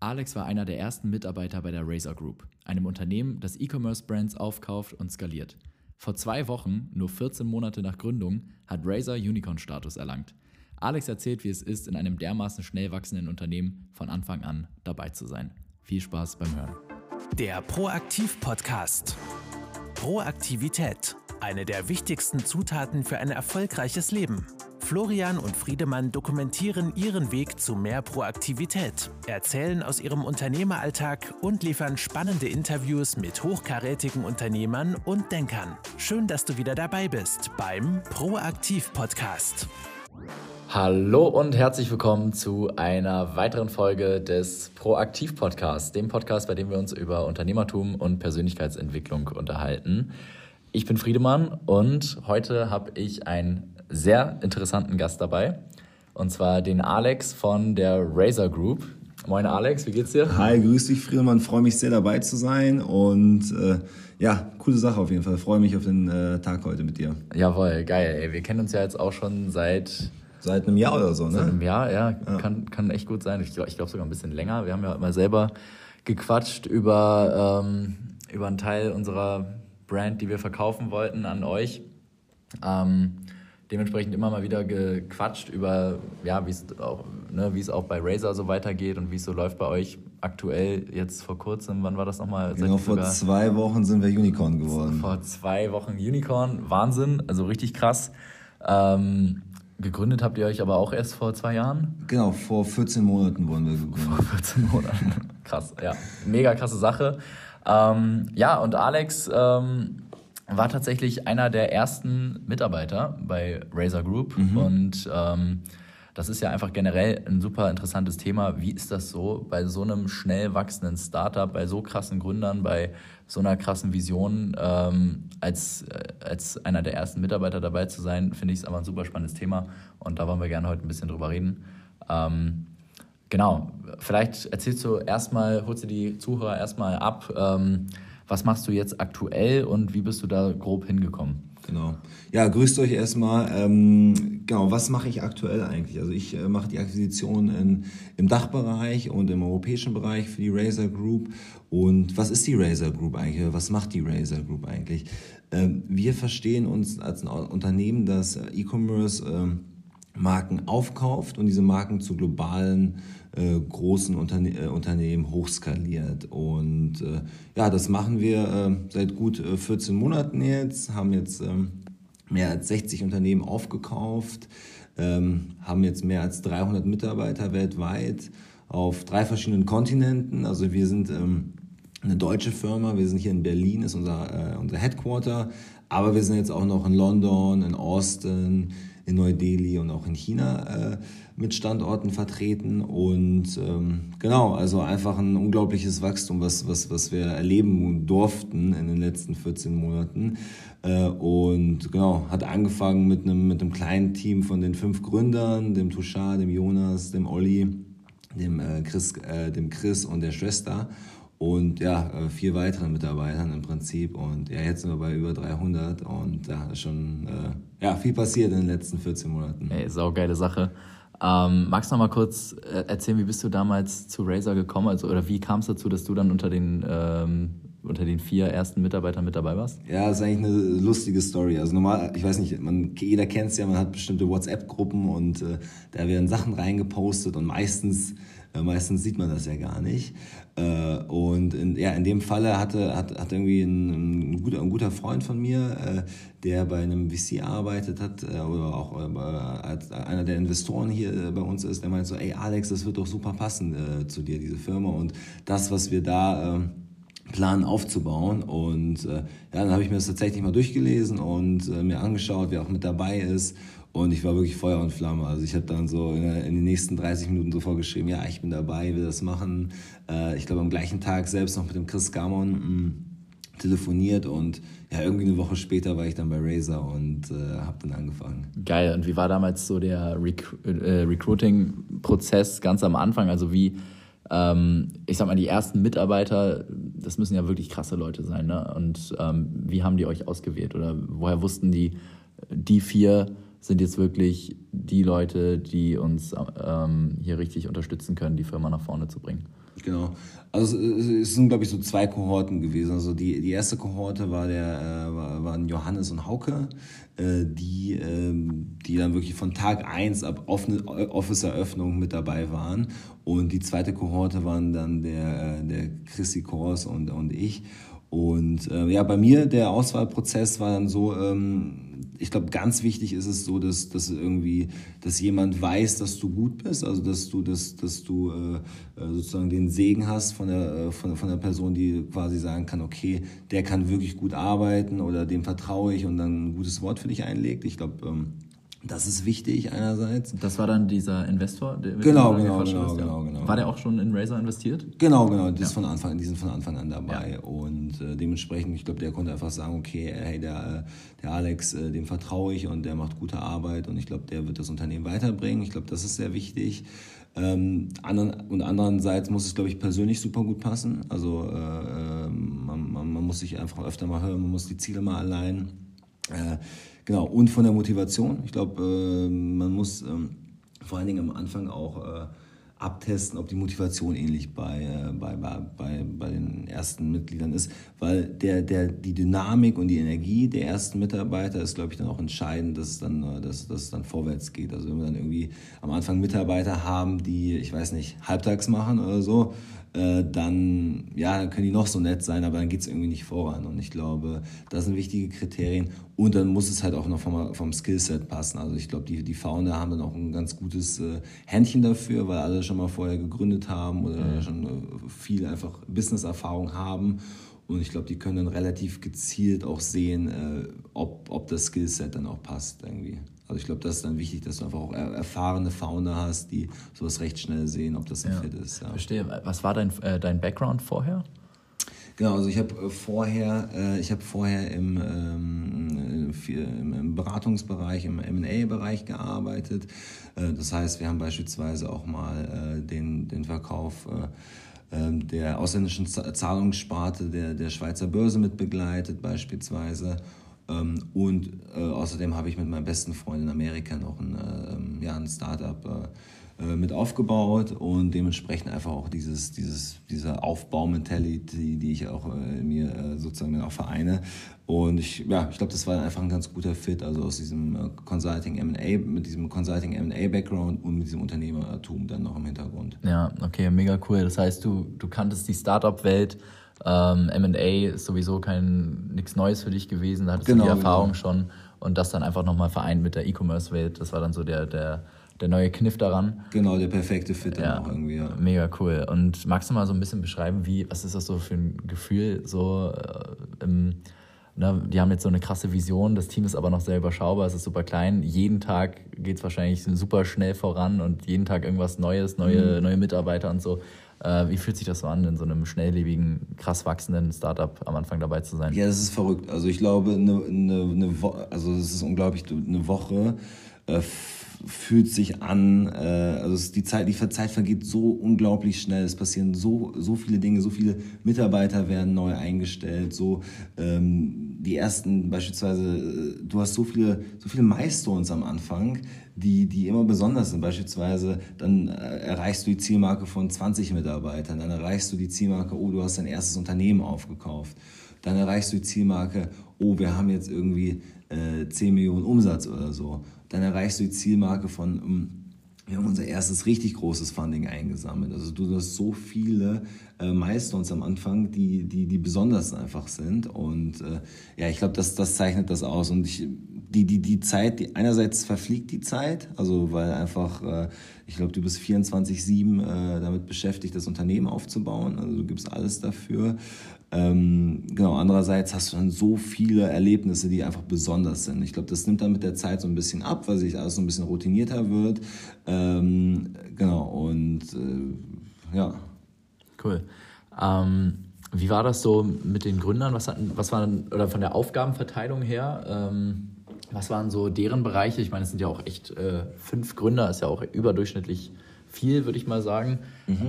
Alex war einer der ersten Mitarbeiter bei der Razer Group, einem Unternehmen, das E-Commerce-Brands aufkauft und skaliert. Vor zwei Wochen, nur 14 Monate nach Gründung, hat Razer Unicorn-Status erlangt. Alex erzählt, wie es ist, in einem dermaßen schnell wachsenden Unternehmen von Anfang an dabei zu sein. Viel Spaß beim Hören. Der Proaktiv-Podcast. Proaktivität. Eine der wichtigsten Zutaten für ein erfolgreiches Leben. Florian und Friedemann dokumentieren ihren Weg zu mehr Proaktivität, erzählen aus ihrem Unternehmeralltag und liefern spannende Interviews mit hochkarätigen Unternehmern und Denkern. Schön, dass du wieder dabei bist beim Proaktiv Podcast. Hallo und herzlich willkommen zu einer weiteren Folge des Proaktiv Podcasts, dem Podcast, bei dem wir uns über Unternehmertum und Persönlichkeitsentwicklung unterhalten. Ich bin Friedemann und heute habe ich ein sehr interessanten Gast dabei. Und zwar den Alex von der Razer Group. Moin Alex, wie geht's dir? Hi, grüß dich Friedemann, freue mich sehr dabei zu sein und äh, ja, coole Sache auf jeden Fall. Freue mich auf den äh, Tag heute mit dir. Jawohl, geil. Ey. Wir kennen uns ja jetzt auch schon seit Seit einem Jahr oder so, ne? Seit einem Jahr, ja. ja. Kann, kann echt gut sein. Ich glaube ich glaub sogar ein bisschen länger. Wir haben ja immer selber gequatscht über, ähm, über einen Teil unserer Brand, die wir verkaufen wollten an euch. Ähm, dementsprechend immer mal wieder gequatscht über, ja, wie es auch, ne, es auch bei Razer so weitergeht und wie es so läuft bei euch aktuell jetzt vor kurzem. Wann war das nochmal? Genau, vor zwei Wochen sind wir Unicorn geworden. Vor zwei Wochen Unicorn, Wahnsinn, also richtig krass. Ähm, gegründet habt ihr euch aber auch erst vor zwei Jahren? Genau, vor 14 Monaten wurden wir gegründet. Vor 14 Monaten, krass, ja. Mega krasse Sache. Ähm, ja, und Alex ähm, war tatsächlich einer der ersten Mitarbeiter bei Razer Group. Mhm. Und ähm, das ist ja einfach generell ein super interessantes Thema. Wie ist das so bei so einem schnell wachsenden Startup, bei so krassen Gründern, bei so einer krassen Vision, ähm, als, äh, als einer der ersten Mitarbeiter dabei zu sein, finde ich es aber ein super spannendes Thema. Und da wollen wir gerne heute ein bisschen drüber reden. Ähm, genau, vielleicht erzählst du erstmal, holst du die Zuhörer erstmal ab. Ähm, was machst du jetzt aktuell und wie bist du da grob hingekommen? Genau. Ja, grüßt euch erstmal. Ähm, genau, was mache ich aktuell eigentlich? Also ich äh, mache die Akquisition in, im Dachbereich und im europäischen Bereich für die Razer Group. Und was ist die Razer Group eigentlich? Was macht die Razer Group eigentlich? Ähm, wir verstehen uns als ein Unternehmen, das E-Commerce ähm, Marken aufkauft und diese Marken zu globalen äh, großen Unterne äh, Unternehmen hochskaliert. Und äh, ja, das machen wir äh, seit gut 14 äh, Monaten jetzt, haben jetzt ähm, mehr als 60 Unternehmen aufgekauft, ähm, haben jetzt mehr als 300 Mitarbeiter weltweit auf drei verschiedenen Kontinenten. Also wir sind ähm, eine deutsche Firma, wir sind hier in Berlin, ist unser, äh, unser Headquarter, aber wir sind jetzt auch noch in London, in Austin, in Neu-Delhi und auch in China äh, mit Standorten vertreten. Und ähm, genau, also einfach ein unglaubliches Wachstum, was, was, was wir erleben durften in den letzten 14 Monaten. Äh, und genau, hat angefangen mit einem, mit einem kleinen Team von den fünf Gründern, dem Tushar, dem Jonas, dem Olli, dem, äh, Chris, äh, dem Chris und der Schwester und ja, äh, vier weiteren Mitarbeitern im Prinzip. Und ja, jetzt sind wir bei über 300 und da ist schon äh, ja, viel passiert in den letzten 14 Monaten. Ey, saugeile Sache. Ähm, magst du noch mal kurz äh, erzählen, wie bist du damals zu Razer gekommen? Also, oder wie kam es dazu, dass du dann unter den, ähm, unter den vier ersten Mitarbeitern mit dabei warst? Ja, das ist eigentlich eine lustige Story. Also normal, ich weiß nicht, man, jeder kennt es ja, man hat bestimmte WhatsApp-Gruppen und äh, da werden Sachen reingepostet und meistens äh, meistens sieht man das ja gar nicht. Äh, und in, ja, in dem Falle hatte, hat, hat irgendwie ein, ein, guter, ein guter Freund von mir, äh, der bei einem VC arbeitet hat oder auch als einer der Investoren hier bei uns ist, der meint so, ey Alex, das wird doch super passen zu dir, diese Firma. Und das, was wir da planen aufzubauen. Und ja, dann habe ich mir das tatsächlich mal durchgelesen und mir angeschaut, wer auch mit dabei ist. Und ich war wirklich Feuer und Flamme. Also ich habe dann so in, in, den nächsten 30 Minuten so vorgeschrieben, ja, ich bin dabei, will das machen. Äh, ich glaube am gleichen Tag selbst noch mit dem Chris Gamon mh, mm, telefoniert und ja, irgendwie eine Woche später war ich dann bei Razer und äh, habe dann angefangen. Geil. Und wie war damals so der Rec äh, Recruiting-Prozess ganz am Anfang? Also wie, ähm, ich sag mal, die ersten Mitarbeiter, das müssen ja wirklich krasse Leute sein, ne? Und ähm, wie haben die euch ausgewählt? Oder woher wussten die, die vier, sind jetzt wirklich die Leute, die uns ähm, hier richtig unterstützen können, die Firma nach vorne zu bringen. Genau. Also es sind, glaube ich, so zwei Kohorten gewesen. Also die, die erste Kohorte war der, äh, waren Johannes und Hauke, äh, die, äh, die dann wirklich von Tag 1 ab Office-Eröffnung mit dabei waren. Und die zweite Kohorte waren dann der, äh, der Chrissy Kors und, und ich. Und äh, ja, bei mir der Auswahlprozess war dann so, ähm, ich glaube, ganz wichtig ist es so, dass, dass irgendwie, dass jemand weiß, dass du gut bist, also dass du, dass, dass du äh, äh, sozusagen den Segen hast von der, äh, von, von der Person, die quasi sagen kann, okay, der kann wirklich gut arbeiten oder dem vertraue ich und dann ein gutes Wort für dich einlegt. Ich glaube, ähm, das ist wichtig einerseits. Das war dann dieser Investor? Der genau, genau, genau, genau, genau. War der auch schon in Razer investiert? Genau, genau. Die, ja. von Anfang, die sind von Anfang an dabei. Ja. Und äh, dementsprechend, ich glaube, der konnte einfach sagen, okay, hey, der, der Alex, äh, dem vertraue ich und der macht gute Arbeit und ich glaube, der wird das Unternehmen weiterbringen. Ich glaube, das ist sehr wichtig. Ähm, anderen, und andererseits muss es, glaube ich, persönlich super gut passen. Also äh, ähm, man, man, man, muss sich einfach öfter mal hören, man muss die Ziele mal allein. Äh, Genau, und von der Motivation. Ich glaube, äh, man muss ähm, vor allen Dingen am Anfang auch äh, abtesten, ob die Motivation ähnlich bei, äh, bei, bei, bei den ersten Mitgliedern ist, weil der, der, die Dynamik und die Energie der ersten Mitarbeiter ist, glaube ich, dann auch entscheidend, dass es dann, äh, dass, dass es dann vorwärts geht. Also wenn wir dann irgendwie am Anfang Mitarbeiter haben, die, ich weiß nicht, halbtags machen oder so, äh, dann, ja, dann können die noch so nett sein, aber dann geht es irgendwie nicht voran. Und ich glaube, das sind wichtige Kriterien. Und dann muss es halt auch noch vom, vom Skillset passen. Also ich glaube, die, die Founder haben dann auch ein ganz gutes äh, Händchen dafür, weil alle schon mal vorher gegründet haben oder mhm. schon äh, viel einfach Business-Erfahrung haben. Und ich glaube, die können dann relativ gezielt auch sehen, äh, ob, ob das Skillset dann auch passt irgendwie. Also ich glaube, das ist dann wichtig, dass du einfach auch erfahrene Founder hast, die sowas recht schnell sehen, ob das ein ja. Fit ist. Ja. Verstehe. Was war dein, äh, dein Background vorher? Genau, also ich habe äh, vorher, äh, ich habe vorher im, ähm, im Beratungsbereich, im M&A-Bereich gearbeitet. Äh, das heißt, wir haben beispielsweise auch mal äh, den, den Verkauf äh, ähm, der ausländischen Zahlungssparte der, der Schweizer Börse mit begleitet beispielsweise ähm, und äh, außerdem habe ich mit meinem besten Freund in Amerika noch ein, äh, ja, ein Startup äh, äh, mit aufgebaut und dementsprechend einfach auch dieses, dieses, diese Aufbaumentality, die ich auch äh, mir äh, sozusagen auch vereine. Und ich, ja, ich glaube, das war einfach ein ganz guter Fit, also aus diesem Consulting M&A, mit diesem Consulting M&A Background und mit diesem Unternehmertum dann noch im Hintergrund. Ja, okay, mega cool. Das heißt, du, du kanntest die Startup-Welt ähm, MA ist sowieso kein nichts Neues für dich gewesen, da hattest genau, du die genau, Erfahrung genau. schon und das dann einfach nochmal vereint mit der E-Commerce-Welt, das war dann so der, der, der neue Kniff daran. Genau, der perfekte Fit dann ja, auch irgendwie, ja. Mega cool. Und magst du mal so ein bisschen beschreiben, wie, was ist das so für ein Gefühl, so äh, im, ne, die haben jetzt so eine krasse Vision, das Team ist aber noch sehr überschaubar, es ist super klein. Jeden Tag geht es wahrscheinlich super schnell voran und jeden Tag irgendwas Neues, neue, mhm. neue Mitarbeiter und so. Äh, wie fühlt sich das so an, in so einem schnelllebigen, krass wachsenden Startup am Anfang dabei zu sein? Ja, das ist verrückt. Also ich glaube, eine, eine, eine also es ist unglaublich, eine Woche äh, fühlt sich an, äh, also die Zeit, die Zeit vergeht so unglaublich schnell. Es passieren so, so viele Dinge, so viele Mitarbeiter werden neu eingestellt, so ähm, die ersten beispielsweise, äh, du hast so viele, so viele Milestones am Anfang, die, die immer besonders sind. Beispielsweise, dann äh, erreichst du die Zielmarke von 20 Mitarbeitern, dann erreichst du die Zielmarke, oh, du hast dein erstes Unternehmen aufgekauft. Dann erreichst du die Zielmarke, oh, wir haben jetzt irgendwie äh, 10 Millionen Umsatz oder so. Dann erreichst du die Zielmarke von, um, hm, wir haben unser erstes richtig großes Funding eingesammelt. Also du hast so viele äh, Milestones am Anfang, die, die, die besonders einfach sind. Und äh, ja, ich glaube, das, das zeichnet das aus. Und ich, die, die, die Zeit, die, einerseits verfliegt die Zeit, also weil einfach, äh, ich glaube, du bist 24-7 äh, damit beschäftigt, das Unternehmen aufzubauen. Also du gibst alles dafür. Ähm, genau, andererseits hast du dann so viele Erlebnisse, die einfach besonders sind. Ich glaube, das nimmt dann mit der Zeit so ein bisschen ab, weil sich alles so ein bisschen routinierter wird. Ähm, genau, und äh, ja. Cool. Ähm, wie war das so mit den Gründern? Was, hatten, was war oder von der Aufgabenverteilung her? Ähm, was waren so deren Bereiche? Ich meine, es sind ja auch echt äh, fünf Gründer, ist ja auch überdurchschnittlich viel, würde ich mal sagen. Mhm.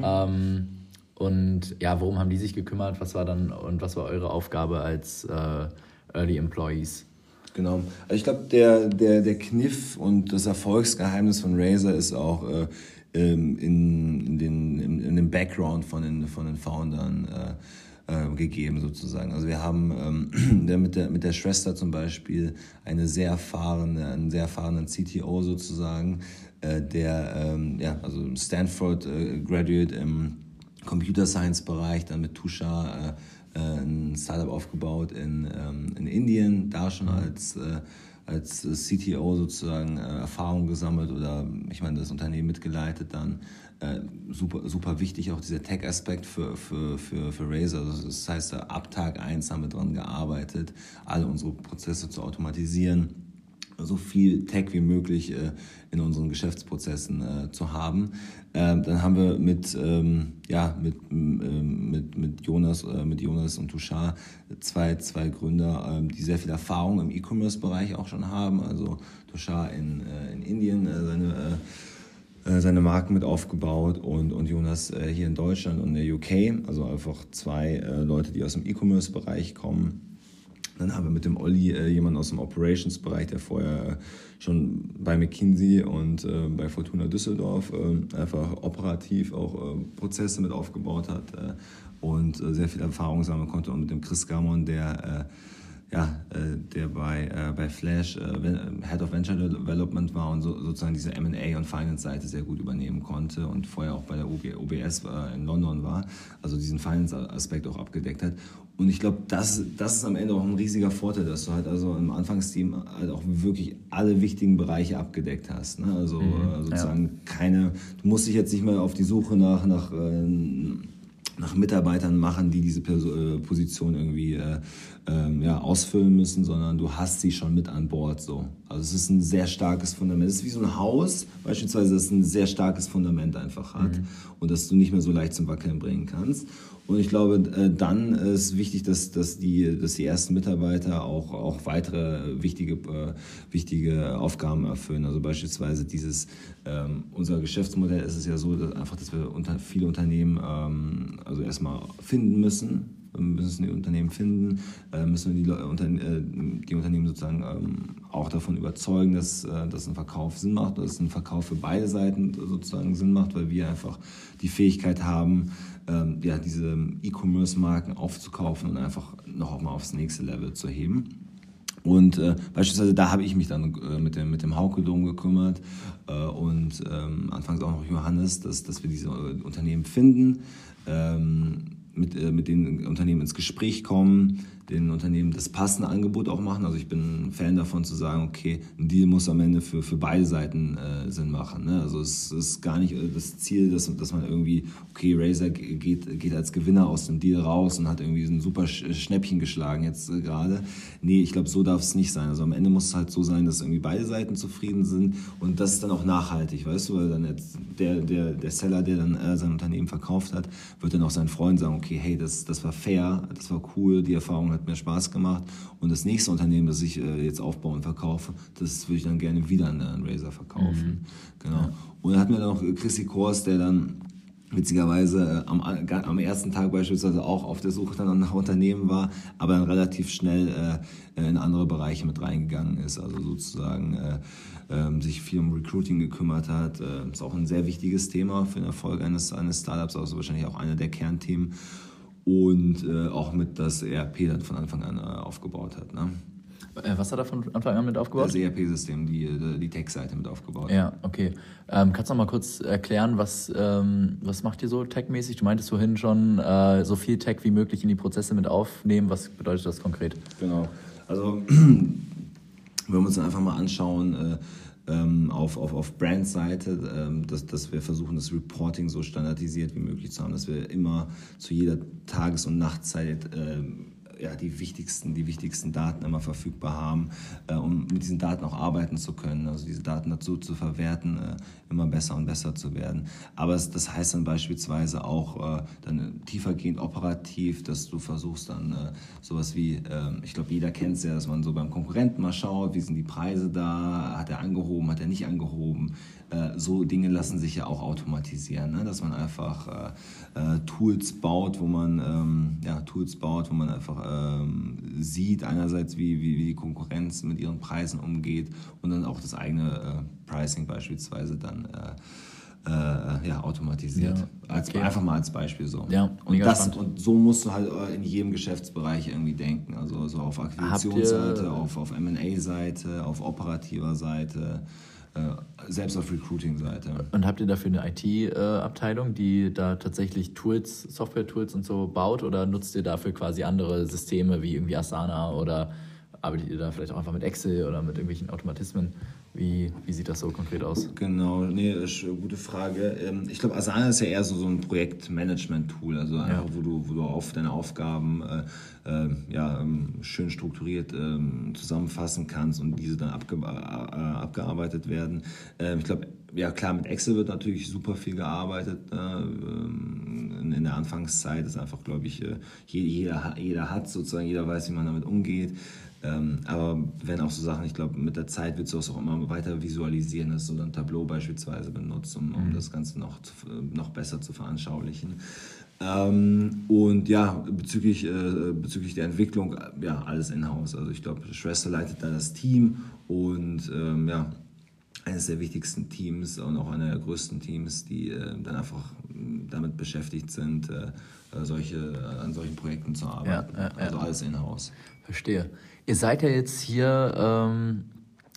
Und ja, worum haben die sich gekümmert? Was war dann und was war eure Aufgabe als äh, Early Employees? Genau. Also ich glaube, der, der, der Kniff und das Erfolgsgeheimnis von Razer ist auch, äh, ähm, in, in, den, in, in den Background von den, von den Foundern äh, äh, gegeben sozusagen. Also wir haben ähm, mit, der, mit der Schwester zum Beispiel eine sehr erfahrene, einen sehr erfahrenen CTO sozusagen, äh, der ähm, ja, also Stanford äh, Graduate im Computer Science Bereich, dann mit Tusha äh, äh, ein Startup aufgebaut in, ähm, in Indien, da schon als äh, als CTO sozusagen äh, Erfahrung gesammelt oder ich meine das Unternehmen mitgeleitet dann äh, super, super wichtig, auch dieser Tech-Aspekt für, für, für, für Razer. Also das heißt, ab Tag 1 haben wir daran gearbeitet, alle unsere Prozesse zu automatisieren, so viel Tech wie möglich äh, in unseren Geschäftsprozessen äh, zu haben. Ähm, dann haben wir mit, ähm, ja, mit, ähm, mit, mit, Jonas, äh, mit Jonas und Tushar zwei, zwei Gründer, ähm, die sehr viel Erfahrung im E-Commerce-Bereich auch schon haben. Also Tushar in, äh, in Indien, äh, seine äh, seine Marken mit aufgebaut und, und Jonas äh, hier in Deutschland und in der UK. Also einfach zwei äh, Leute, die aus dem E-Commerce-Bereich kommen. Dann haben wir mit dem Olli äh, jemanden aus dem Operations-Bereich, der vorher schon bei McKinsey und äh, bei Fortuna Düsseldorf äh, einfach operativ auch Prozesse mit aufgebaut hat und sehr viel Erfahrung sammeln konnte. Und mit dem Chris Gamon, der ja, äh, der bei, äh, bei Flash äh, Head of Venture Development war und so, sozusagen diese M&A und Finance-Seite sehr gut übernehmen konnte und vorher auch bei der OB, OBS äh, in London war, also diesen Finance-Aspekt auch abgedeckt hat. Und ich glaube, das, das ist am Ende auch ein riesiger Vorteil, dass du halt also im Anfangsteam halt auch wirklich alle wichtigen Bereiche abgedeckt hast. Ne? Also mhm, äh, sozusagen ja. keine, du musst dich jetzt nicht mehr auf die Suche nach, nach äh, nach Mitarbeitern machen, die diese äh, Position irgendwie äh, ähm, ja, ausfüllen müssen, sondern du hast sie schon mit an Bord. So. Also es ist ein sehr starkes Fundament. Es ist wie so ein Haus, beispielsweise, das ein sehr starkes Fundament einfach hat mhm. und das du nicht mehr so leicht zum Wackeln bringen kannst. Und ich glaube, äh, dann ist wichtig, dass, dass, die, dass die ersten Mitarbeiter auch, auch weitere wichtige, äh, wichtige Aufgaben erfüllen. Also beispielsweise dieses, ähm, unser Geschäftsmodell ist es ja so, dass einfach, dass wir unter, viele Unternehmen ähm, also erstmal finden müssen, müssen die Unternehmen finden, äh, müssen wir die, äh, die Unternehmen sozusagen ähm, auch davon überzeugen, dass, dass ein Verkauf Sinn macht, dass ein Verkauf für beide Seiten sozusagen Sinn macht, weil wir einfach die Fähigkeit haben, ähm, ja, diese E-Commerce-Marken aufzukaufen und einfach noch mal aufs nächste Level zu heben. Und äh, beispielsweise da habe ich mich dann äh, mit dem, mit dem Hauke-Dom gekümmert äh, und ähm, anfangs auch noch Johannes, dass, dass wir diese Unternehmen finden. Ähm, mit, äh, mit den Unternehmen ins Gespräch kommen, den Unternehmen das passende Angebot auch machen. Also ich bin Fan davon zu sagen, okay, ein Deal muss am Ende für, für beide Seiten äh, Sinn machen. Ne? Also es ist gar nicht äh, das Ziel, dass, dass man irgendwie, okay, Razer geht, geht als Gewinner aus dem Deal raus und hat irgendwie ein super Schnäppchen geschlagen jetzt äh, gerade. Nee, ich glaube, so darf es nicht sein. Also am Ende muss es halt so sein, dass irgendwie beide Seiten zufrieden sind und das ist dann auch nachhaltig, weißt du, weil dann jetzt der, der, der Seller, der dann äh, sein Unternehmen verkauft hat, wird dann auch seinen Freund sagen, okay, hey, das, das war fair, das war cool, die Erfahrung hat hat mir Spaß gemacht. Und das nächste Unternehmen, das ich äh, jetzt aufbaue und verkaufe, das würde ich dann gerne wieder an, an Razer verkaufen. Mhm. Genau. Ja. Und dann hatten wir noch Chrissy Kors, der dann witzigerweise äh, am, am, ersten Tag beispielsweise auch auf der Suche dann nach Unternehmen war, aber dann relativ schnell äh, in andere Bereiche mit reingegangen ist, also sozusagen äh, äh, sich viel um Recruiting gekümmert hat. Äh, ist auch ein sehr wichtiges Thema für den Erfolg eines, eines Startups, also wahrscheinlich auch einer der Kernthemen und äh, auch mit das ERP dann von Anfang an äh, aufgebaut hat. Ne? Äh, was hat er von Anfang an mit aufgebaut? Das ERP-System, die, äh, die Tech-Seite mit aufgebaut. Ja, okay. Ähm, kannst du noch mal kurz erklären, was, ähm, was macht ihr so tech-mäßig? Du meintest vorhin schon, äh, so viel Tech wie möglich in die Prozesse mit aufnehmen. Was bedeutet das konkret? Genau. Also, wenn wir uns dann einfach mal anschauen, äh, ähm, auf, auf, auf Brand-Seite, ähm, dass, dass wir versuchen, das Reporting so standardisiert wie möglich zu haben, dass wir immer zu jeder Tages- und Nachtzeit ähm, ja, die, wichtigsten, die wichtigsten Daten immer verfügbar haben, äh, um mit diesen Daten auch arbeiten zu können, also diese Daten dazu zu verwerten, äh, immer besser und besser zu werden. Aber es, das heißt dann beispielsweise auch äh, dann tiefergehend operativ, dass du versuchst dann äh, sowas wie, ähm, ich glaube, jeder kennt es ja, dass man so beim Konkurrenten mal schaut, wie sind die Preise da, hat er angehoben, hat er nicht angehoben, äh, so Dinge lassen sich ja auch automatisieren, ne? dass man einfach äh, äh, Tools baut, wo man ähm, ja, Tools baut, wo man einfach ähm, sieht einerseits, wie, wie, wie, die Konkurrenz mit ihren Preisen umgeht und dann auch das eigene äh, Pricing beispielsweise dann äh, ja, automatisiert. Ja, als, okay. einfach mal als Beispiel so. Ja, und, das, spannend. und so musst du halt in jedem Geschäftsbereich irgendwie denken. Also so auf Akquisitionsseite, auf, auf M&A-Seite, auf operativer Seite, selbst auf Recruiting-Seite. Und habt ihr dafür eine IT-Abteilung, die da tatsächlich Tools, Software-Tools und so baut? Oder nutzt ihr dafür quasi andere Systeme wie irgendwie Asana oder arbeitet ihr da vielleicht auch einfach mit Excel oder mit irgendwelchen Automatismen? Wie, wie sieht das so konkret aus? Genau, nee, ist eine gute Frage. Ähm, Ich glaube, Asana ist ja eher so, so ein Projektmanagement-Tool, also einfach, wo, du, wo du auf deine Aufgaben äh, äh, ja, ähm, schön strukturiert ähm, zusammenfassen kannst und diese dann abge äh, abgearbeitet werden. Ähm, ich glaube, ja klar, mit Excel wird natürlich super viel gearbeitet. Äh, ähm, in, der Anfangszeit ist einfach, glaube ich, äh, jeder, jeder hat sozusagen, jeder weiß, wie man damit umgeht. Ähm, aber wenn auch so Sachen, ich glaube, mit der Zeit wird es auch immer weiter visualisieren, dass du dann Tableau beispielsweise benutzt, um, um das Ganze noch, zu, noch besser zu veranschaulichen. Ähm, und ja, bezüglich, äh, bezüglich der Entwicklung, äh, ja, alles in-house. Also ich glaube, Schwester leitet da das Team und ähm, ja, eines der wichtigsten Teams und auch einer der größten Teams, die äh, dann einfach mh, damit beschäftigt sind, äh, äh, solche, äh, an solchen Projekten zu arbeiten. ja, ja. Also alles in-house. Verstehe. Ihr seid ja jetzt hier, ähm,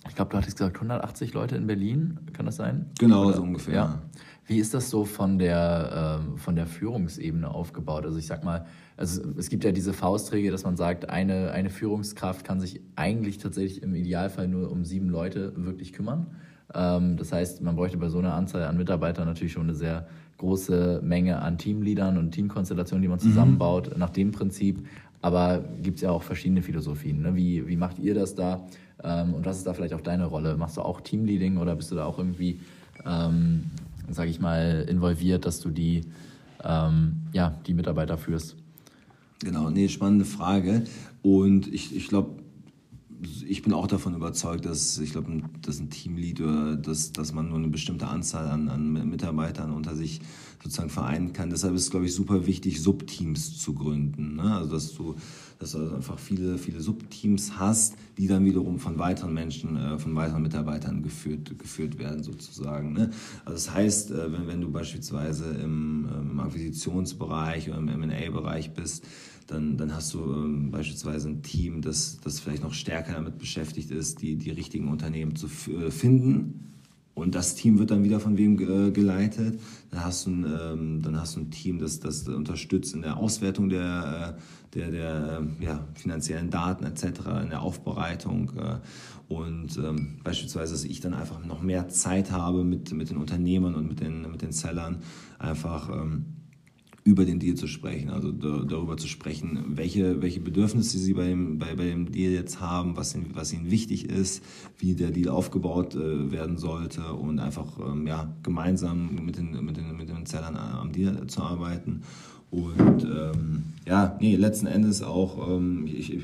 ich glaube, du hattest gesagt 180 Leute in Berlin, kann das sein? Genau, so ungefähr. Ja. Wie ist das so von der, ähm, von der Führungsebene aufgebaut? Also ich sag mal, also es gibt ja diese Faustregel, dass man sagt, eine, eine Führungskraft kann sich eigentlich tatsächlich im Idealfall nur um sieben Leute wirklich kümmern. Ähm, das heißt, man bräuchte bei so einer Anzahl an Mitarbeitern natürlich schon eine sehr große Menge an Teamleadern und Teamkonstellationen, die man zusammenbaut, nach dem Prinzip. Aber gibt es ja auch verschiedene Philosophien. Ne? Wie, wie macht ihr das da? Ähm, und was ist da vielleicht auch deine Rolle? Machst du auch Teamleading oder bist du da auch irgendwie, ähm, sage ich mal, involviert, dass du die, ähm, ja, die Mitarbeiter führst? Genau, nee, spannende Frage. Und ich, ich glaube, ich bin auch davon überzeugt, dass ich glaube, dass ein Teamlead oder dass, dass man nur eine bestimmte Anzahl an, an Mitarbeitern unter sich sozusagen vereinen kann. Deshalb ist es, glaube ich, super wichtig, Subteams zu gründen. Ne? Also dass du, dass du also einfach viele, viele Subteams hast, die dann wiederum von weiteren Menschen, äh, von weiteren Mitarbeitern geführt, geführt werden, sozusagen. Ne? Also das heißt, äh, wenn, wenn du beispielsweise im, ähm, im Akquisitionsbereich oder im M&A-Bereich bist, dann, dann hast du ähm, beispielsweise ein Team, das, das vielleicht noch stärker damit beschäftigt ist, die, die richtigen Unternehmen zu äh, finden. Und das Team wird dann wieder von wem ge- geleitet. Dann hast du ein, ähm, dann hast du ein Team, das, das unterstützt in der Auswertung der, äh, der, der ähm, ja, finanziellen Daten etc., in der Aufbereitung. Äh, und ähm, beispielsweise, dass ich dann einfach noch mehr Zeit habe mit, mit den Unternehmern und mit den, mit den Sellern, einfach ähm, über den Deal zu sprechen, also da, darüber zu sprechen, welche, welche Bedürfnisse sie bei dem, bei, bei dem Deal jetzt haben, was ihnen, was ihnen wichtig ist, wie der Deal aufgebaut äh, werden sollte und einfach ähm, ja, gemeinsam mit den, mit, den, mit den Sellern am Deal zu arbeiten. Und ähm, ja, nee, letzten Endes auch, ähm, ich, ich,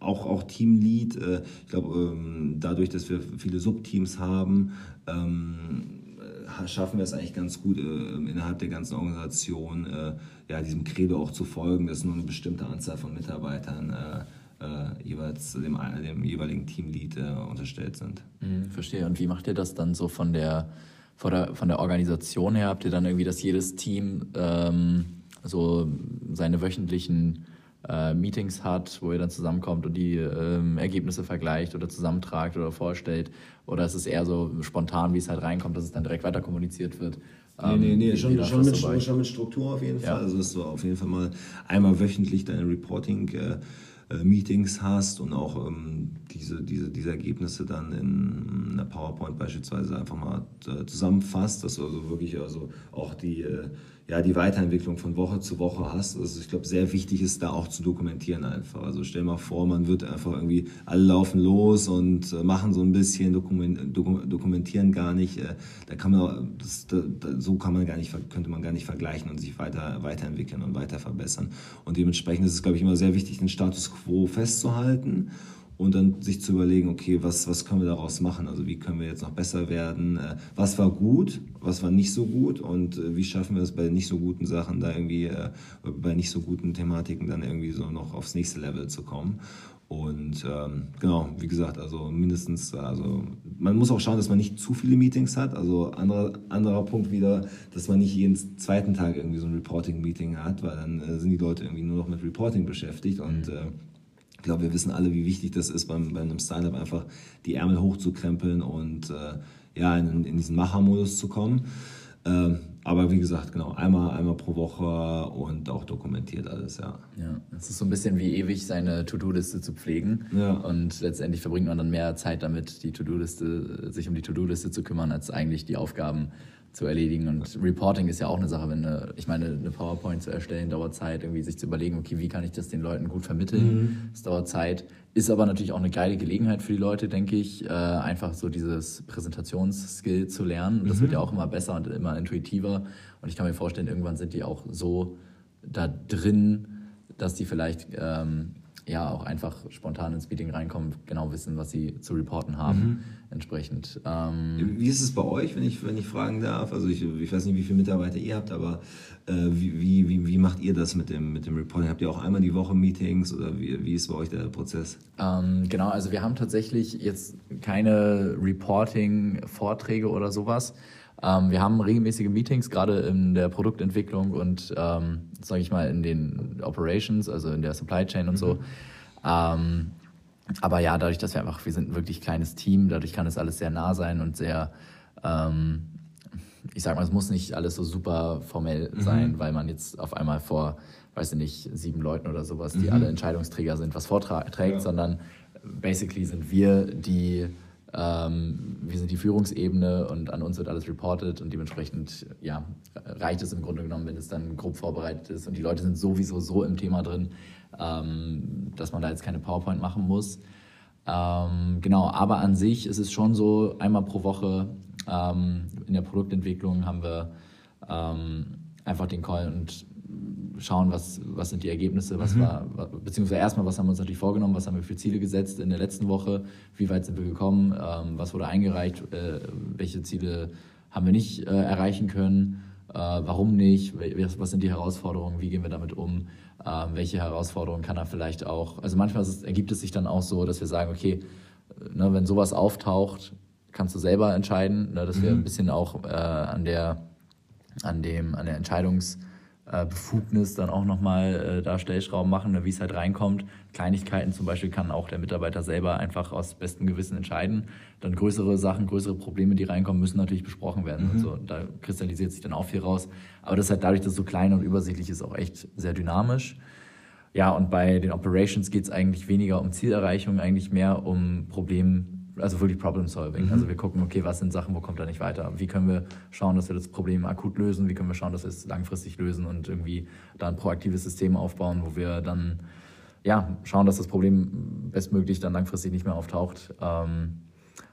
auch, auch Teamlead. Äh, ich glaube, ähm, dadurch, dass wir viele Subteams haben, ähm, äh, schaffen wir es eigentlich ganz gut, äh, innerhalb der ganzen Organisation äh, ja, diesem Credo auch zu folgen, dass nur eine bestimmte Anzahl von Mitarbeitern äh, äh, jeweils dem, dem jeweiligen Teamlead äh, unterstellt sind. Mhm, verstehe. Und wie macht ihr das dann so von der, von der, von der Organisation her? Habt ihr dann irgendwie, dass jedes Team ähm, so seine wöchentlichen äh, Meetings hat, wo ihr dann zusammenkommt und die ähm, Ergebnisse vergleicht oder zusammentragt oder vorstellt? Oder ist es eher so spontan, wie es halt reinkommt, dass es dann direkt weiter kommuniziert wird? Ähm, Nee, nee, nee, schon, schon, mit, schon mit Struktur auf jeden Ja. Fall. Also, dass du auf jeden Fall mal einmal wöchentlich deine Reporting-Meetings hast und auch ähm, diese, diese, diese Ergebnisse dann in einer PowerPoint beispielsweise einfach mal äh, zusammenfasst, dass du also wirklich also auch die, äh, ja, die Weiterentwicklung von Woche zu Woche hast. Also ich glaube, sehr wichtig ist da auch zu dokumentieren einfach. Also stell mal vor, man wird einfach irgendwie, alle laufen los und äh, machen so ein bisschen, dokumen- doku- dokumentieren gar nicht. Äh, da kann man, das, da, so kann man gar nicht, könnte man gar nicht vergleichen und sich weiter, weiterentwickeln und weiter verbessern. Und dementsprechend ist es, glaube ich, immer sehr wichtig, den Status quo festzuhalten und dann sich zu überlegen, okay, was, was können wir daraus machen? Also wie können wir jetzt noch besser werden? Äh, was war gut, was war nicht so gut und äh, wie schaffen wir es bei nicht so guten Sachen da irgendwie, äh, bei nicht so guten Thematiken dann irgendwie so noch aufs nächste Level zu kommen? Und ähm, genau, wie gesagt, also mindestens, also man muss auch schauen, dass man nicht zu viele Meetings hat. Also anderer, anderer Punkt wieder, dass man nicht jeden zweiten Tag irgendwie so ein Reporting-Meeting hat, weil dann äh, sind die Leute irgendwie nur noch mit Reporting beschäftigt. Und äh, ich glaube, wir wissen alle, wie wichtig das ist, beim, bei einem Startup einfach die Ärmel hochzukrempeln und äh, ja, in, in diesen Machermodus zu kommen. Ähm, aber wie gesagt, genau, einmal, einmal pro Woche und auch dokumentiert alles, ja. Ja, es ist so ein bisschen wie ewig, seine To-Do-Liste zu pflegen. Ja. Und letztendlich verbringt man dann mehr Zeit damit, die To-Do-Liste, sich um die To-Do-Liste zu kümmern, als eigentlich die Aufgaben zu erledigen. Und Reporting ist ja auch eine Sache, wenn eine, ich meine, eine PowerPoint zu erstellen, dauert Zeit, irgendwie sich zu überlegen, okay, wie kann ich das den Leuten gut vermitteln? Es mhm. dauert Zeit. Ist aber natürlich auch eine geile Gelegenheit für die Leute, denke ich, äh, einfach so dieses Präsentationsskill zu lernen. Das mhm. wird ja auch immer besser und immer intuitiver. Und ich kann mir vorstellen, irgendwann sind die auch so da drin, dass die vielleicht ähm, ja auch einfach spontan ins Meeting reinkommen, genau wissen, was sie zu reporten haben. Mhm. Entsprechend. Ähm wie ist es bei euch, wenn ich, wenn ich fragen darf? Also ich, ich weiß nicht, wie viele Mitarbeiter ihr habt, aber äh, wie, wie, wie macht ihr das mit dem, mit dem Reporting? Habt ihr auch einmal die Woche Meetings oder wie, wie ist bei euch der Prozess? Ähm, genau, also wir haben tatsächlich jetzt keine Reporting-Vorträge oder sowas. Ähm, wir haben regelmäßige Meetings, gerade in der Produktentwicklung und, ähm, sage ich mal, in den Operations, also in der Supply Chain und mhm. so. Ähm, aber ja, dadurch, dass wir einfach, wir sind ein wirklich kleines Team, dadurch kann es alles sehr nah sein und sehr, ähm, ich sag mal, es muss nicht alles so super formell mhm. sein, weil man jetzt auf einmal vor, weiß ich nicht, sieben Leuten oder sowas, die mhm. alle Entscheidungsträger sind, was vorträgt, ja. sondern basically sind wir die wir sind die Führungsebene und an uns wird alles reported und dementsprechend ja, reicht es im Grunde genommen, wenn es dann grob vorbereitet ist und die Leute sind sowieso so im Thema drin, ähm, dass man da jetzt keine PowerPoint machen muss. Ähm, genau, aber an sich ist es schon so, einmal pro Woche ähm, in der Produktentwicklung haben wir ähm, einfach den Call und schauen, was, was sind die Ergebnisse, was mhm. war, beziehungsweise erstmal, was haben wir uns natürlich vorgenommen, was haben wir für Ziele gesetzt in der letzten Woche, wie weit sind wir gekommen, ähm, was wurde eingereicht, äh, welche Ziele haben wir nicht äh, erreichen können, äh, warum nicht, was sind die Herausforderungen, wie gehen wir damit um, ähm, welche Herausforderungen kann er vielleicht auch, also manchmal es, ergibt es sich dann auch so, dass wir sagen, okay, ne, wenn sowas auftaucht, kannst du selber entscheiden, ne, dass mhm. wir ein bisschen auch äh, an der an dem an der Entscheidungs Befugnis dann auch nochmal äh, da Stellschrauben machen, ne, wie es halt reinkommt. Kleinigkeiten zum Beispiel kann auch der Mitarbeiter selber einfach aus bestem Gewissen entscheiden. Dann größere Sachen, größere Probleme, die reinkommen, müssen natürlich besprochen werden. Mhm. Also da kristallisiert sich dann auch viel raus. Aber das ist halt dadurch, dass es so klein und übersichtlich ist, auch echt sehr dynamisch. Ja, und bei den Operations geht es eigentlich weniger um Zielerreichung, eigentlich mehr um Problem also wirklich Problem Solving. Mhm. Also wir gucken, okay, was sind Sachen, wo kommt er nicht weiter? Wie können wir schauen, dass wir das Problem akut lösen? Wie können wir schauen, dass wir es langfristig lösen und irgendwie da ein proaktives System aufbauen, wo wir dann ja, schauen, dass das Problem bestmöglich dann langfristig nicht mehr auftaucht. Ähm,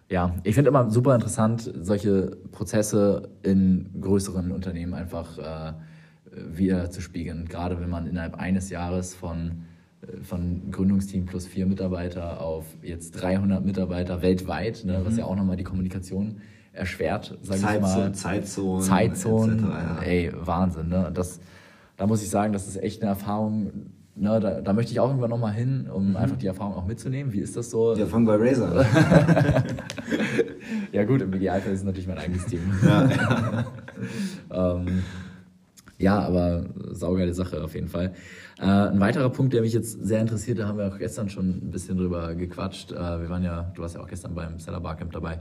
ja, ich finde immer super interessant, solche Prozesse in größeren Unternehmen einfach äh, wieder zu spiegeln. Gerade wenn man innerhalb eines Jahres von von Gründungsteam plus vier Mitarbeiter auf jetzt 300 Mitarbeiter weltweit, ne, mhm. was ja auch nochmal die Kommunikation erschwert, sage ich mal. Zeitzonen. Zeitzonen. Ja. Ey, Wahnsinn. Ne? Das, da muss ich sagen, das ist echt eine Erfahrung. Ne, da, da möchte ich auch irgendwann nochmal hin, um mhm. einfach die Erfahrung auch mitzunehmen. Wie ist das so? Ja, fang bei Razer. ja gut, im Idealfall ist es natürlich mein eigenes Team. Ja, ähm, ja aber saugeile Sache auf jeden Fall. Äh, ein weiterer Punkt, der mich jetzt sehr interessiert, da haben wir auch gestern schon ein bisschen drüber gequatscht. Äh, wir waren ja, du warst ja auch gestern beim Seller Barcamp dabei.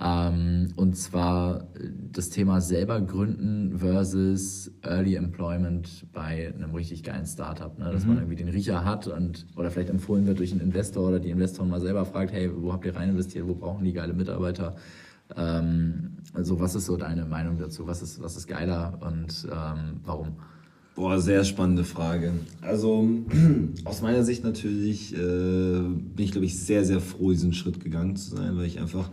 Ähm, und zwar das Thema selber gründen versus Early Employment bei einem richtig geilen Startup. Ne? Dass mhm. man irgendwie den Riecher hat und oder vielleicht empfohlen wird durch einen Investor oder die Investoren mal selber fragt, hey, wo habt ihr rein investiert, wo brauchen die geile Mitarbeiter? Ähm, also was ist so deine Meinung dazu? Was ist, was ist geiler und ähm, warum? Boah, sehr spannende Frage. Also aus meiner Sicht natürlich äh, bin ich, glaube ich, sehr, sehr froh, diesen Schritt gegangen zu sein, weil ich einfach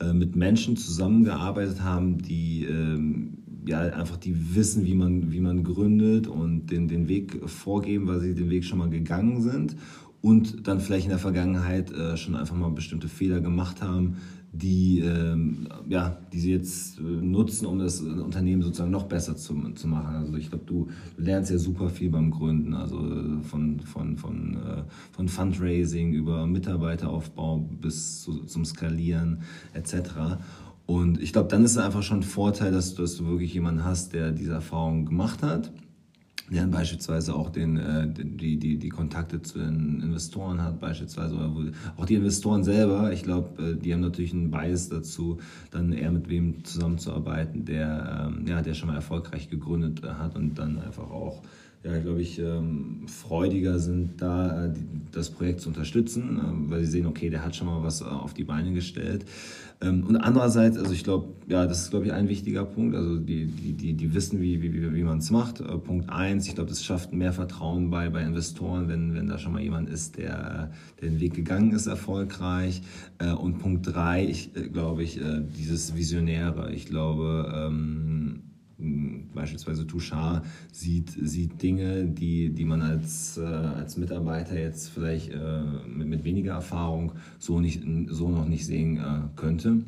äh, mit Menschen zusammengearbeitet habe, die ähm, ja einfach die wissen, wie man, wie man gründet und den, den Weg vorgeben, weil sie den Weg schon mal gegangen sind und dann vielleicht in der Vergangenheit äh, schon einfach mal bestimmte Fehler gemacht haben, die, ähm, ja, die sie jetzt äh, nutzen, um das Unternehmen sozusagen noch besser zu, zu machen. Also ich glaube, du, du, lernst ja super viel beim Gründen, also äh, von, von, von, äh, von Fundraising über Mitarbeiteraufbau bis zu, zum Skalieren etc. Und ich glaube, dann ist es einfach schon ein Vorteil, dass, dass du wirklich jemanden hast, der diese Erfahrung gemacht hat der dann beispielsweise auch den, äh, die, die, die Kontakte zu den Investoren hat, beispielsweise, oder auch die Investoren selber, ich glaube, äh, die haben natürlich einen Bias dazu, dann eher mit wem zusammenzuarbeiten, der, ähm, ja, der schon mal erfolgreich gegründet hat und dann einfach auch ja, glaube ich, ähm, freudiger sind, da äh, das Projekt zu unterstützen, ähm, weil sie sehen, okay, der hat schon mal was äh, auf die Beine gestellt. Ähm, und andererseits, also ich glaube, ja, das ist, glaube ich, ein wichtiger Punkt. Also die, die, die, die wissen, wie, wie, wie man es macht. Äh, Punkt eins, ich glaube, das schafft mehr Vertrauen bei, bei Investoren, wenn, wenn da schon mal jemand ist, der, der den Weg gegangen ist, erfolgreich. Äh, und Punkt drei, ich äh, glaube ich, dieses Visionäre. Ich glaube, ähm, beispielsweise Touchard sieht, sieht Dinge, die, die man als, äh, als Mitarbeiter jetzt vielleicht äh, mit, mit weniger Erfahrung so, nicht, so noch nicht sehen äh, könnte.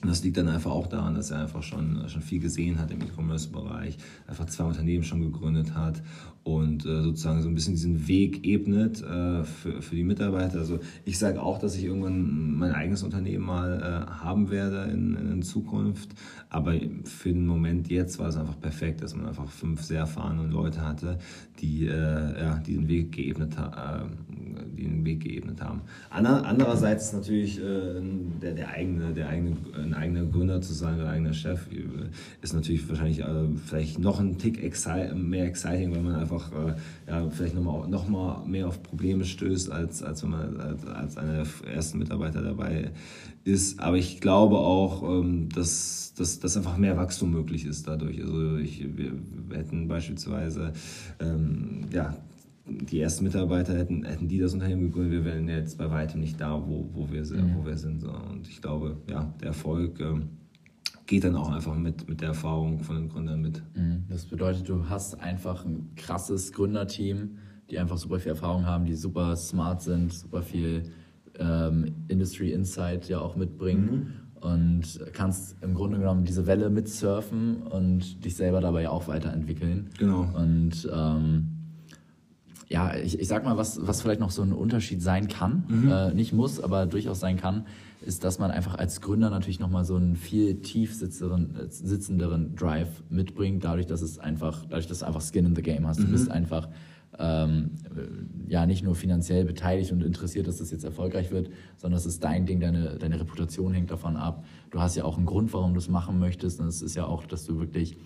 Und das liegt dann einfach auch daran, dass er einfach schon, schon viel gesehen hat im E-Commerce-Bereich, einfach zwei Unternehmen schon gegründet hat und äh, sozusagen so ein bisschen diesen Weg ebnet äh, für, für die Mitarbeiter. Also ich sage auch, dass ich irgendwann mein eigenes Unternehmen mal äh, haben werde in, in Zukunft, aber für den Moment jetzt war es einfach perfekt, dass man einfach fünf sehr erfahrene Leute hatte, die, äh, ja, die den Weg geebnet haben äh, den Weg geebnet haben. Andererseits natürlich äh, der, der eigene, der eigene, ein eigener Gründer zu sein, der eigene Chef, ist natürlich wahrscheinlich äh, vielleicht noch ein Tick exci mehr exciting, weil man einfach äh, ja, vielleicht nochmal noch mal mehr auf Probleme stößt, als, als wenn man als, als einer der ersten Mitarbeiter dabei ist. Aber ich glaube auch, ähm, dass, dass, dass einfach mehr Wachstum möglich ist dadurch. Also ich, wir, wir hätten beispielsweise ähm, ja, die ersten Mitarbeiter hätten, hätten die das Unternehmen gegründet, wir wären jetzt bei weitem nicht da, wo, wo, wir, mhm. wo wir sind. Und ich glaube, ja, der Erfolg ähm, geht dann auch einfach mit, mit der Erfahrung von den Gründern mit. Mhm. Das bedeutet, du hast einfach ein krasses Gründerteam, die einfach super viel Erfahrung haben, die super smart sind, super viel ähm, Industry Insight ja auch mitbringen. Mhm und kannst im Grunde genommen diese Welle mitsurfen und dich selber dabei ja auch weiterentwickeln. Genau. Und ähm, ja, ich, ich sag mal, was, was vielleicht noch so ein Unterschied sein kann, mhm. äh, nicht muss, aber durchaus sein kann, ist, dass man einfach als Gründer natürlich nochmal so einen viel tief sitzenderen Drive mitbringt, dadurch, dass es einfach, dadurch, dass du einfach Skin in the Game hast. Mhm. Du bist einfach ähm, ja nicht nur finanziell beteiligt und interessiert, dass das jetzt erfolgreich wird, sondern es ist dein Ding, deine, deine Reputation hängt davon ab. Du hast ja auch einen Grund, warum du es machen möchtest. Und es ist ja auch, dass du wirklich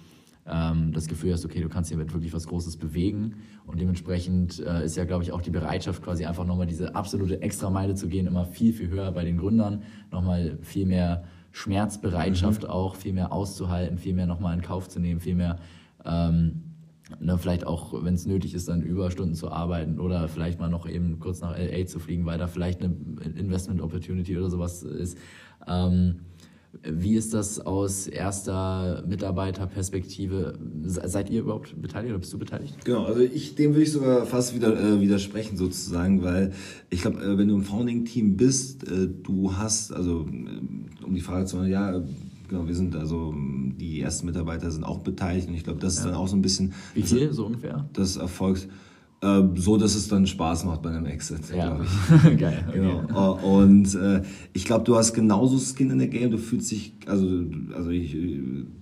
ähm, das Gefühl hast, okay, du kannst hier wirklich was Großes bewegen. Und dementsprechend äh, ist ja, glaube ich, auch die Bereitschaft, quasi einfach nochmal diese absolute Extrameile zu gehen, immer viel, viel höher bei den Gründern. Nochmal viel mehr Schmerzbereitschaft mhm. auch, viel mehr auszuhalten, viel mehr nochmal in Kauf zu nehmen, viel mehr. Ähm, Ne, vielleicht auch, wenn es nötig ist, dann Überstunden zu arbeiten oder vielleicht mal noch eben kurz nach LA zu fliegen, weil da vielleicht eine Investment Opportunity oder sowas ist. Ähm, wie ist das aus erster Mitarbeiterperspektive? Seid ihr überhaupt beteiligt oder bist du beteiligt? Genau, also ich, dem würde ich sogar fast wieder äh, widersprechen sozusagen, weil ich glaube, äh, wenn du im Founding-Team bist, äh, du hast, also äh, um die Frage zu machen, ja, genau, wir sind also, die ersten Mitarbeiter sind auch beteiligt und ich glaube, das ist ja. dann auch so ein bisschen... Wie viel so ungefähr? Das Erfolgs... Äh, so dass es dann Spaß macht bei einem Exit, ja. glaube ich. Geil. Okay. Genau. Äh, und äh, ich glaube, du hast genauso Skin in the Game. Du fühlst dich, also, also ich,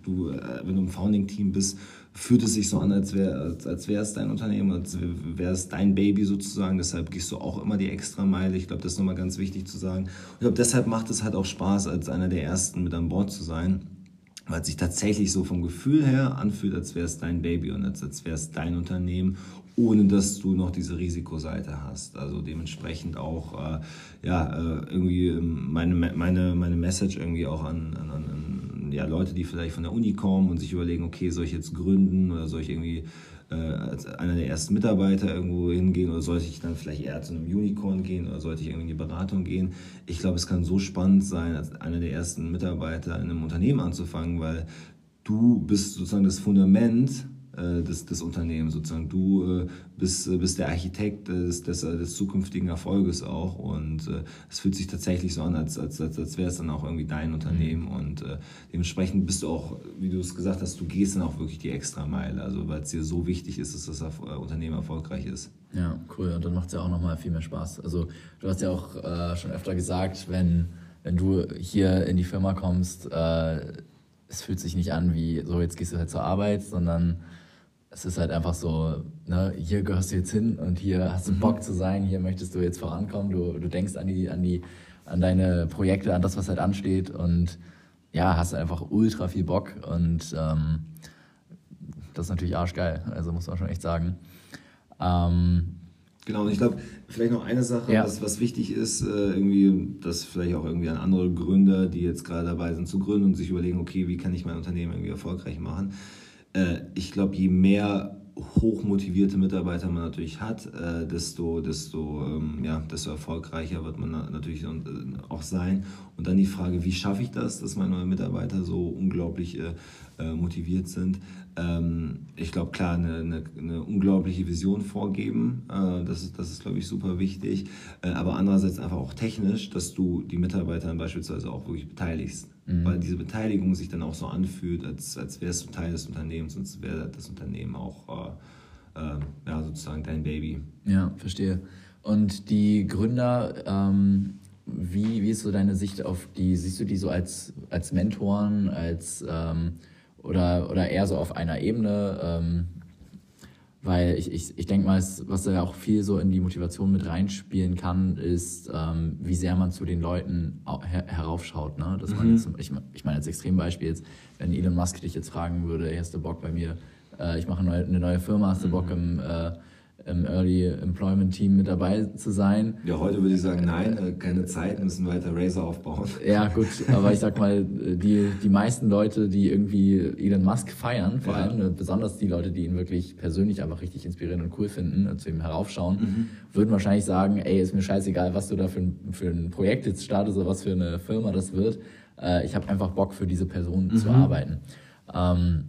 du, äh, wenn du im Founding-Team bist, fühlt es sich so an, als wäre als, als es dein Unternehmen, als wäre es dein Baby sozusagen. Deshalb gehst du auch immer die extra Meile. Ich glaube, das ist nochmal ganz wichtig zu sagen. ich glaube, deshalb macht es halt auch Spaß, als einer der Ersten mit an Bord zu sein weil es sich tatsächlich so vom Gefühl her anfühlt, als wäre es dein Baby und als, als wäre es dein Unternehmen ohne dass du noch diese Risikoseite hast. Also dementsprechend auch äh, ja, äh, irgendwie ähm, meine, meine, meine Message irgendwie auch an, an, an ja, Leute, die vielleicht von der Uni kommen und sich überlegen, okay, soll ich jetzt gründen oder soll ich irgendwie äh, als einer der ersten Mitarbeiter irgendwo hingehen oder sollte ich dann vielleicht eher zu einem Unicorn gehen oder sollte ich irgendwie in die Beratung gehen. Ich glaube, es kann so spannend sein, als einer der ersten Mitarbeiter in einem Unternehmen anzufangen, weil du bist sozusagen das Fundament des, des Unternehmens sozusagen. Du äh, bist, äh, bist der Architekt des, des, des zukünftigen Erfolges auch und äh, es fühlt sich tatsächlich so an, als, als, als, als wäre es dann auch irgendwie dein Unternehmen mhm. und äh, dementsprechend bist du auch, wie du es gesagt hast, du gehst dann auch wirklich die extra Meile, also weil es dir so wichtig ist, dass das äh, Unternehmen erfolgreich ist. Ja, cool und dann macht es ja auch nochmal viel mehr Spaß. Also du hast ja auch äh, schon öfter gesagt, wenn, wenn du hier in die Firma kommst, es fühlt sich nicht an wie, so jetzt gehst du halt zur Arbeit, sondern es ist halt einfach so, ne, hier gehörst du jetzt hin und hier hast du mhm. Bock zu sein, hier möchtest du jetzt vorankommen, du, du denkst an die, an die, an deine Projekte, an das, was halt ansteht und ja, hast einfach ultra viel Bock und ähm, das ist natürlich arschgeil, also muss man schon echt sagen. Ähm, Genau, und ich glaube, vielleicht noch eine Sache, ja. was, was wichtig ist, äh, irgendwie, dass vielleicht auch irgendwie an andere Gründer, die jetzt gerade dabei sind zu gründen und sich überlegen, okay, wie kann ich mein Unternehmen irgendwie erfolgreich machen, äh, ich glaube, je mehr hochmotivierte Mitarbeiter man natürlich hat, äh, desto, desto, ähm, ja, desto erfolgreicher wird man natürlich äh, auch sein. Und dann die Frage, wie schaffe ich das, dass meine Mitarbeiter so unglaublich äh, äh motiviert sind? Ähm, ich glaube, klar, eine, eine, eine, unglaubliche Vision vorgeben, äh, das ist, das ist glaube ich, super wichtig. Äh, aber andererseits einfach auch technisch, dass du die Mitarbeiter beispielsweise auch wirklich beteiligst. Mhm. Weil diese Beteiligung sich dann auch so anfühlt, als, als wärst du Teil des Unternehmens und wäre das Unternehmen auch äh, äh, ja, sozusagen dein Baby. Ja, verstehe. Und die Gründer, ähm, wie, wie ist so deine Sicht auf die, siehst du die so als, als Mentoren, als ähm, oder, oder eher so auf einer Ebene? Ähm, weil ich, ich, ich denke mal, was da auch viel so in die Motivation mit reinspielen kann, ist, ähm, wie sehr man zu den Leuten her heraufschaut. Ne? Dass man mhm. jetzt, ich, ich meine, als Extrembeispiel jetzt, wenn Elon Musk dich jetzt fragen würde, hey, hast du Bock bei mir, äh, ich mache eine neue Firma, hast du Bock mhm. im äh, im Early Employment Team mit dabei zu sein. Ja, heute würde ich sagen, nein, äh, keine Zeit, müssen weiter Razer aufbauen. Ja, gut, aber ich sag mal, die, die meisten Leute, die irgendwie Elon Musk feiern, vor ja. allem, ne, besonders die Leute, die ihn wirklich persönlich einfach richtig inspirierend und cool finden, äh, zu ihm heraufschauen, mhm. würden wahrscheinlich sagen, ey, ist mir scheißegal, was du da für ein, für ein Projekt jetzt startest oder was für eine Firma das wird. Äh, ich habe einfach Bock, für diese Person mhm. zu arbeiten. Ähm,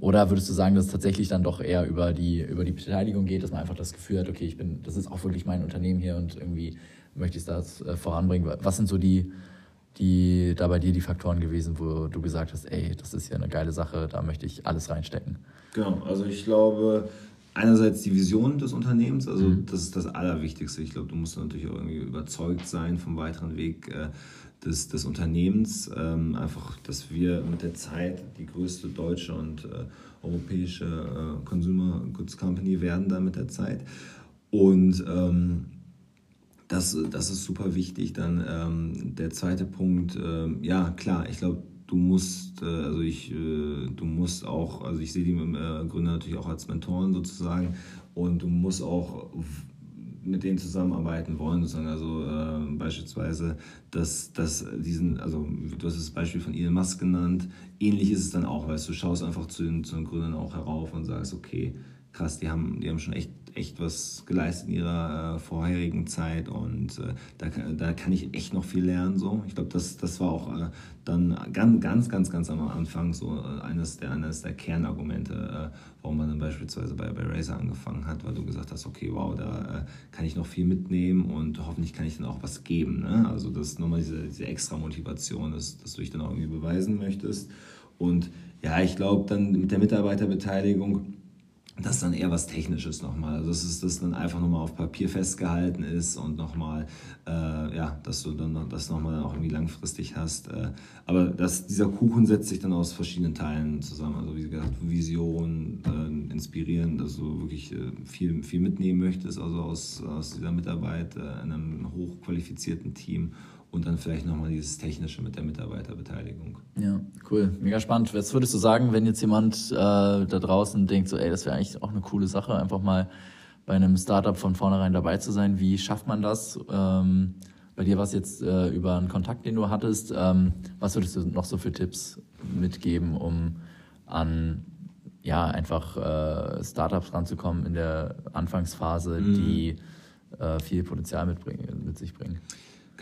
oder würdest du sagen, dass es tatsächlich dann doch eher über die, über die Beteiligung geht, dass man einfach das Gefühl hat, okay, ich bin, das ist auch wirklich mein Unternehmen hier und irgendwie möchte ich das äh, voranbringen? Was sind so die, die da bei dir die Faktoren gewesen, wo du gesagt hast, ey, das ist ja eine geile Sache, da möchte ich alles reinstecken? Genau, also ich glaube, einerseits die Vision des Unternehmens, also mhm. das ist das Allerwichtigste. Ich glaube, du musst natürlich auch irgendwie überzeugt sein vom weiteren Weg. Des, des Unternehmens. Ähm, einfach, dass wir mit der Zeit die größte deutsche und äh, europäische äh, Consumer Goods Company werden dann mit der Zeit. Und ähm, das, das ist super wichtig. Dann ähm, der zweite Punkt, äh, ja klar, ich glaube, du musst, äh, also ich, äh, du musst auch, also ich sehe die äh, Gründer natürlich auch als Mentoren sozusagen und du musst auch mit denen zusammenarbeiten wollen, sozusagen. Also äh, beispielsweise, dass, dass diesen, also du hast das Beispiel von Elon Musk genannt, ähnlich ist es dann auch, weißt du, schaust einfach zu den, zu den Gründern auch herauf und sagst, okay, krass, die haben, die haben schon echt echt was geleistet in ihrer äh, vorherigen Zeit und äh, da, da kann ich echt noch viel lernen. So. Ich glaube, das, das war auch äh, dann ganz, ganz, ganz, ganz am Anfang so äh, eines der, eines der Kernargumente, äh, warum man dann beispielsweise bei, bei Razer angefangen hat, weil du gesagt hast, okay, wow, da äh, kann ich noch viel mitnehmen und hoffentlich kann ich dann auch was geben. Ne? Also das ist nochmal diese, diese extra Motivation, dass, dass du dich dann auch irgendwie beweisen möchtest. Und ja, ich glaube dann mit der Mitarbeiterbeteiligung, das dann eher was Technisches nochmal. Also dass es das dann einfach nochmal auf Papier festgehalten ist und nochmal, äh, ja, dass du dann das nochmal auch irgendwie langfristig hast. Äh, aber das, dieser Kuchen setzt sich dann aus verschiedenen Teilen zusammen. Also wie gesagt, Vision, äh, inspirieren, dass du wirklich äh, viel, viel mitnehmen möchtest, also aus, aus dieser Mitarbeit äh, in einem hochqualifizierten Team und dann vielleicht nochmal dieses Technische mit der Mitarbeiterbeteiligung. Ja, cool. Mega spannend. Was würdest du sagen, wenn jetzt jemand äh, da draußen denkt, so, ey, das wäre eigentlich auch eine coole Sache, einfach mal bei einem Startup von vornherein dabei zu sein? Wie schafft man das? Ähm, bei dir war es jetzt äh, über einen Kontakt, den du hattest. Ähm, was würdest du noch so für Tipps mitgeben, um an ja, einfach äh, Startups ranzukommen in der Anfangsphase, mhm. die äh, viel Potenzial mitbringen, mit sich bringen?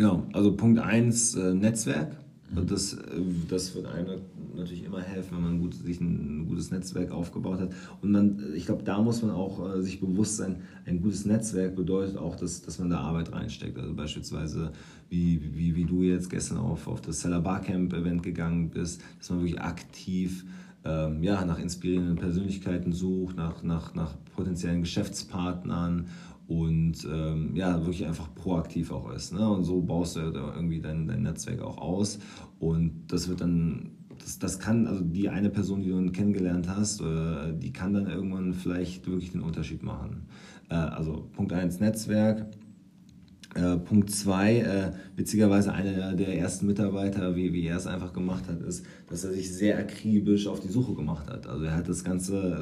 Genau, also Punkt 1, äh, Netzwerk. Also das, äh, das wird einem natürlich immer helfen, wenn man gut, sich ein, ein gutes Netzwerk aufgebaut hat. Und man, ich glaube, da muss man auch äh, sich bewusst sein, ein gutes Netzwerk bedeutet auch, dass, dass man da Arbeit reinsteckt. Also beispielsweise, wie, wie, wie du jetzt gestern auf, auf das Seller Barcamp Event gegangen bist, dass man wirklich aktiv ähm, ja, nach inspirierenden Persönlichkeiten sucht, nach, nach, nach potenziellen Geschäftspartnern und ähm, ja, wirklich einfach proaktiv auch ist. Ne? Und so baust du irgendwie dein, dein Netzwerk auch aus und das wird dann, das, das kann, also die eine Person, die du dann kennengelernt hast, äh, die kann dann irgendwann vielleicht wirklich den Unterschied machen. Äh, also Punkt 1 Netzwerk, äh, Punkt 2, äh, witzigerweise einer der ersten Mitarbeiter, wie, wie er es einfach gemacht hat, ist, dass er sich sehr akribisch auf die Suche gemacht hat. Also er hat das ganze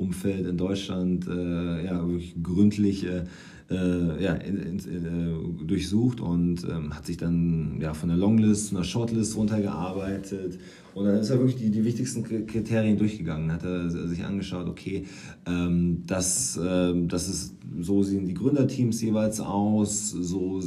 Start-up-Umfeld in Deutschland äh, ja, wirklich gründlich äh, äh, ja, in, in, äh, durchsucht und ähm, hat sich dann ja, von der Longlist zu einer Shortlist runtergearbeitet. Und dann ist er wirklich die, die wichtigsten Kriterien durchgegangen. Hat er sich angeschaut, okay, ähm, das, ähm, das ist, so sehen die Gründerteams jeweils aus, so,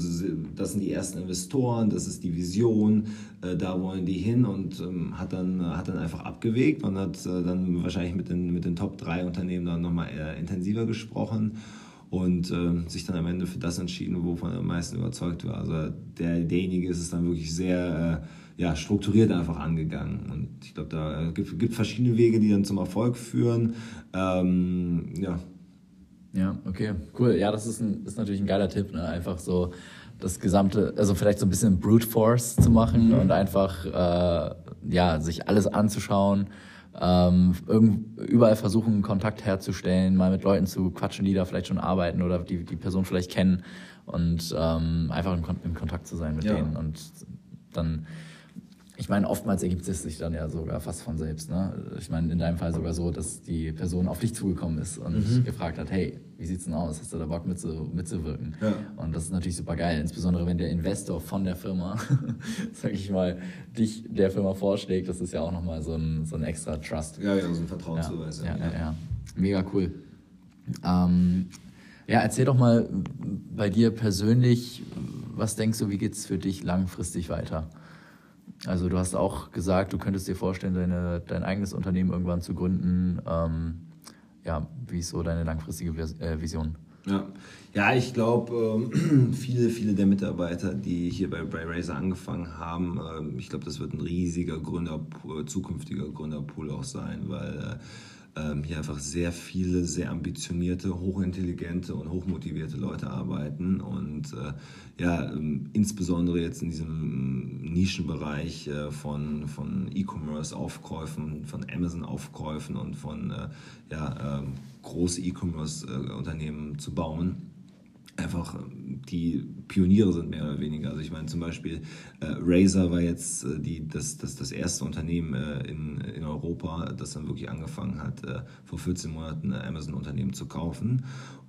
das sind die ersten Investoren, das ist die Vision, äh, da wollen die hin und ähm, hat, dann, hat dann einfach abgewegt und hat äh, dann wahrscheinlich mit den, mit den Top 3 Unternehmen dann nochmal intensiver gesprochen und äh, sich dann am Ende für das entschieden, wovon er am meisten überzeugt war. Also der, derjenige ist es dann wirklich sehr äh, ja, strukturiert einfach angegangen. Und ich glaube, da gibt, gibt verschiedene Wege, die dann zum Erfolg führen. Ähm, ja. Ja, okay, cool. Ja, das ist, ein, ist natürlich ein geiler Tipp, ne? einfach so das gesamte, also vielleicht so ein bisschen Brute Force zu machen mhm. und einfach äh, ja, sich alles anzuschauen ähm, überall versuchen, Kontakt herzustellen, mal mit Leuten zu quatschen, die da vielleicht schon arbeiten oder die die Person vielleicht kennen und ähm, einfach in, in, Kontakt zu sein mit ja. denen und dann ich meine, oftmals ergibt es sich dann ja sogar fast von selbst. Ne? Ich meine, in deinem Fall sogar so, dass die Person auf dich zugekommen ist und mhm. gefragt hat, hey, wie sieht's denn aus? Hast du da Bock mitzu, mitzuwirken? Ja. Und das ist natürlich super geil, insbesondere wenn der Investor von der Firma, sag ich mal, dich der Firma vorschlägt. Das ist ja auch nochmal so ein, so ein extra Trust. Ja, ja, so ein Vertrauensbeweis. Ja, ja, ja, ja. Mega cool. Ähm, ja, erzähl doch mal bei dir persönlich, was denkst du, wie geht's für dich langfristig weiter? Also du hast auch gesagt, du könntest dir vorstellen, deine, dein eigenes Unternehmen irgendwann zu gründen. Ähm, ja, wie ist so deine langfristige äh, Vision? Ja, ja ich glaube, ähm, viele, viele der Mitarbeiter, die hier bei, bei Razer angefangen haben, ähm, ich glaube, das wird ein riesiger Gründer, zukünftiger Gründerpool auch sein, weil äh, ähm, hier einfach sehr viele, sehr ambitionierte, hochintelligente und hochmotivierte Leute arbeiten. Und äh, ja, ähm, insbesondere jetzt in diesem Nischenbereich äh, von, von E-Commerce-Aufkäufen, von Amazon-Aufkäufen und von äh, ja, äh, große E-Commerce-Unternehmen zu bauen einfach ähm, die Pioniere sind, mehr oder weniger. Also ich meine zum Beispiel, äh, Razer war jetzt äh, die, das, das, das erste Unternehmen äh, in, in Europa, das dann wirklich angefangen hat, äh, vor 14 Monaten Amazon-Unternehmen zu kaufen.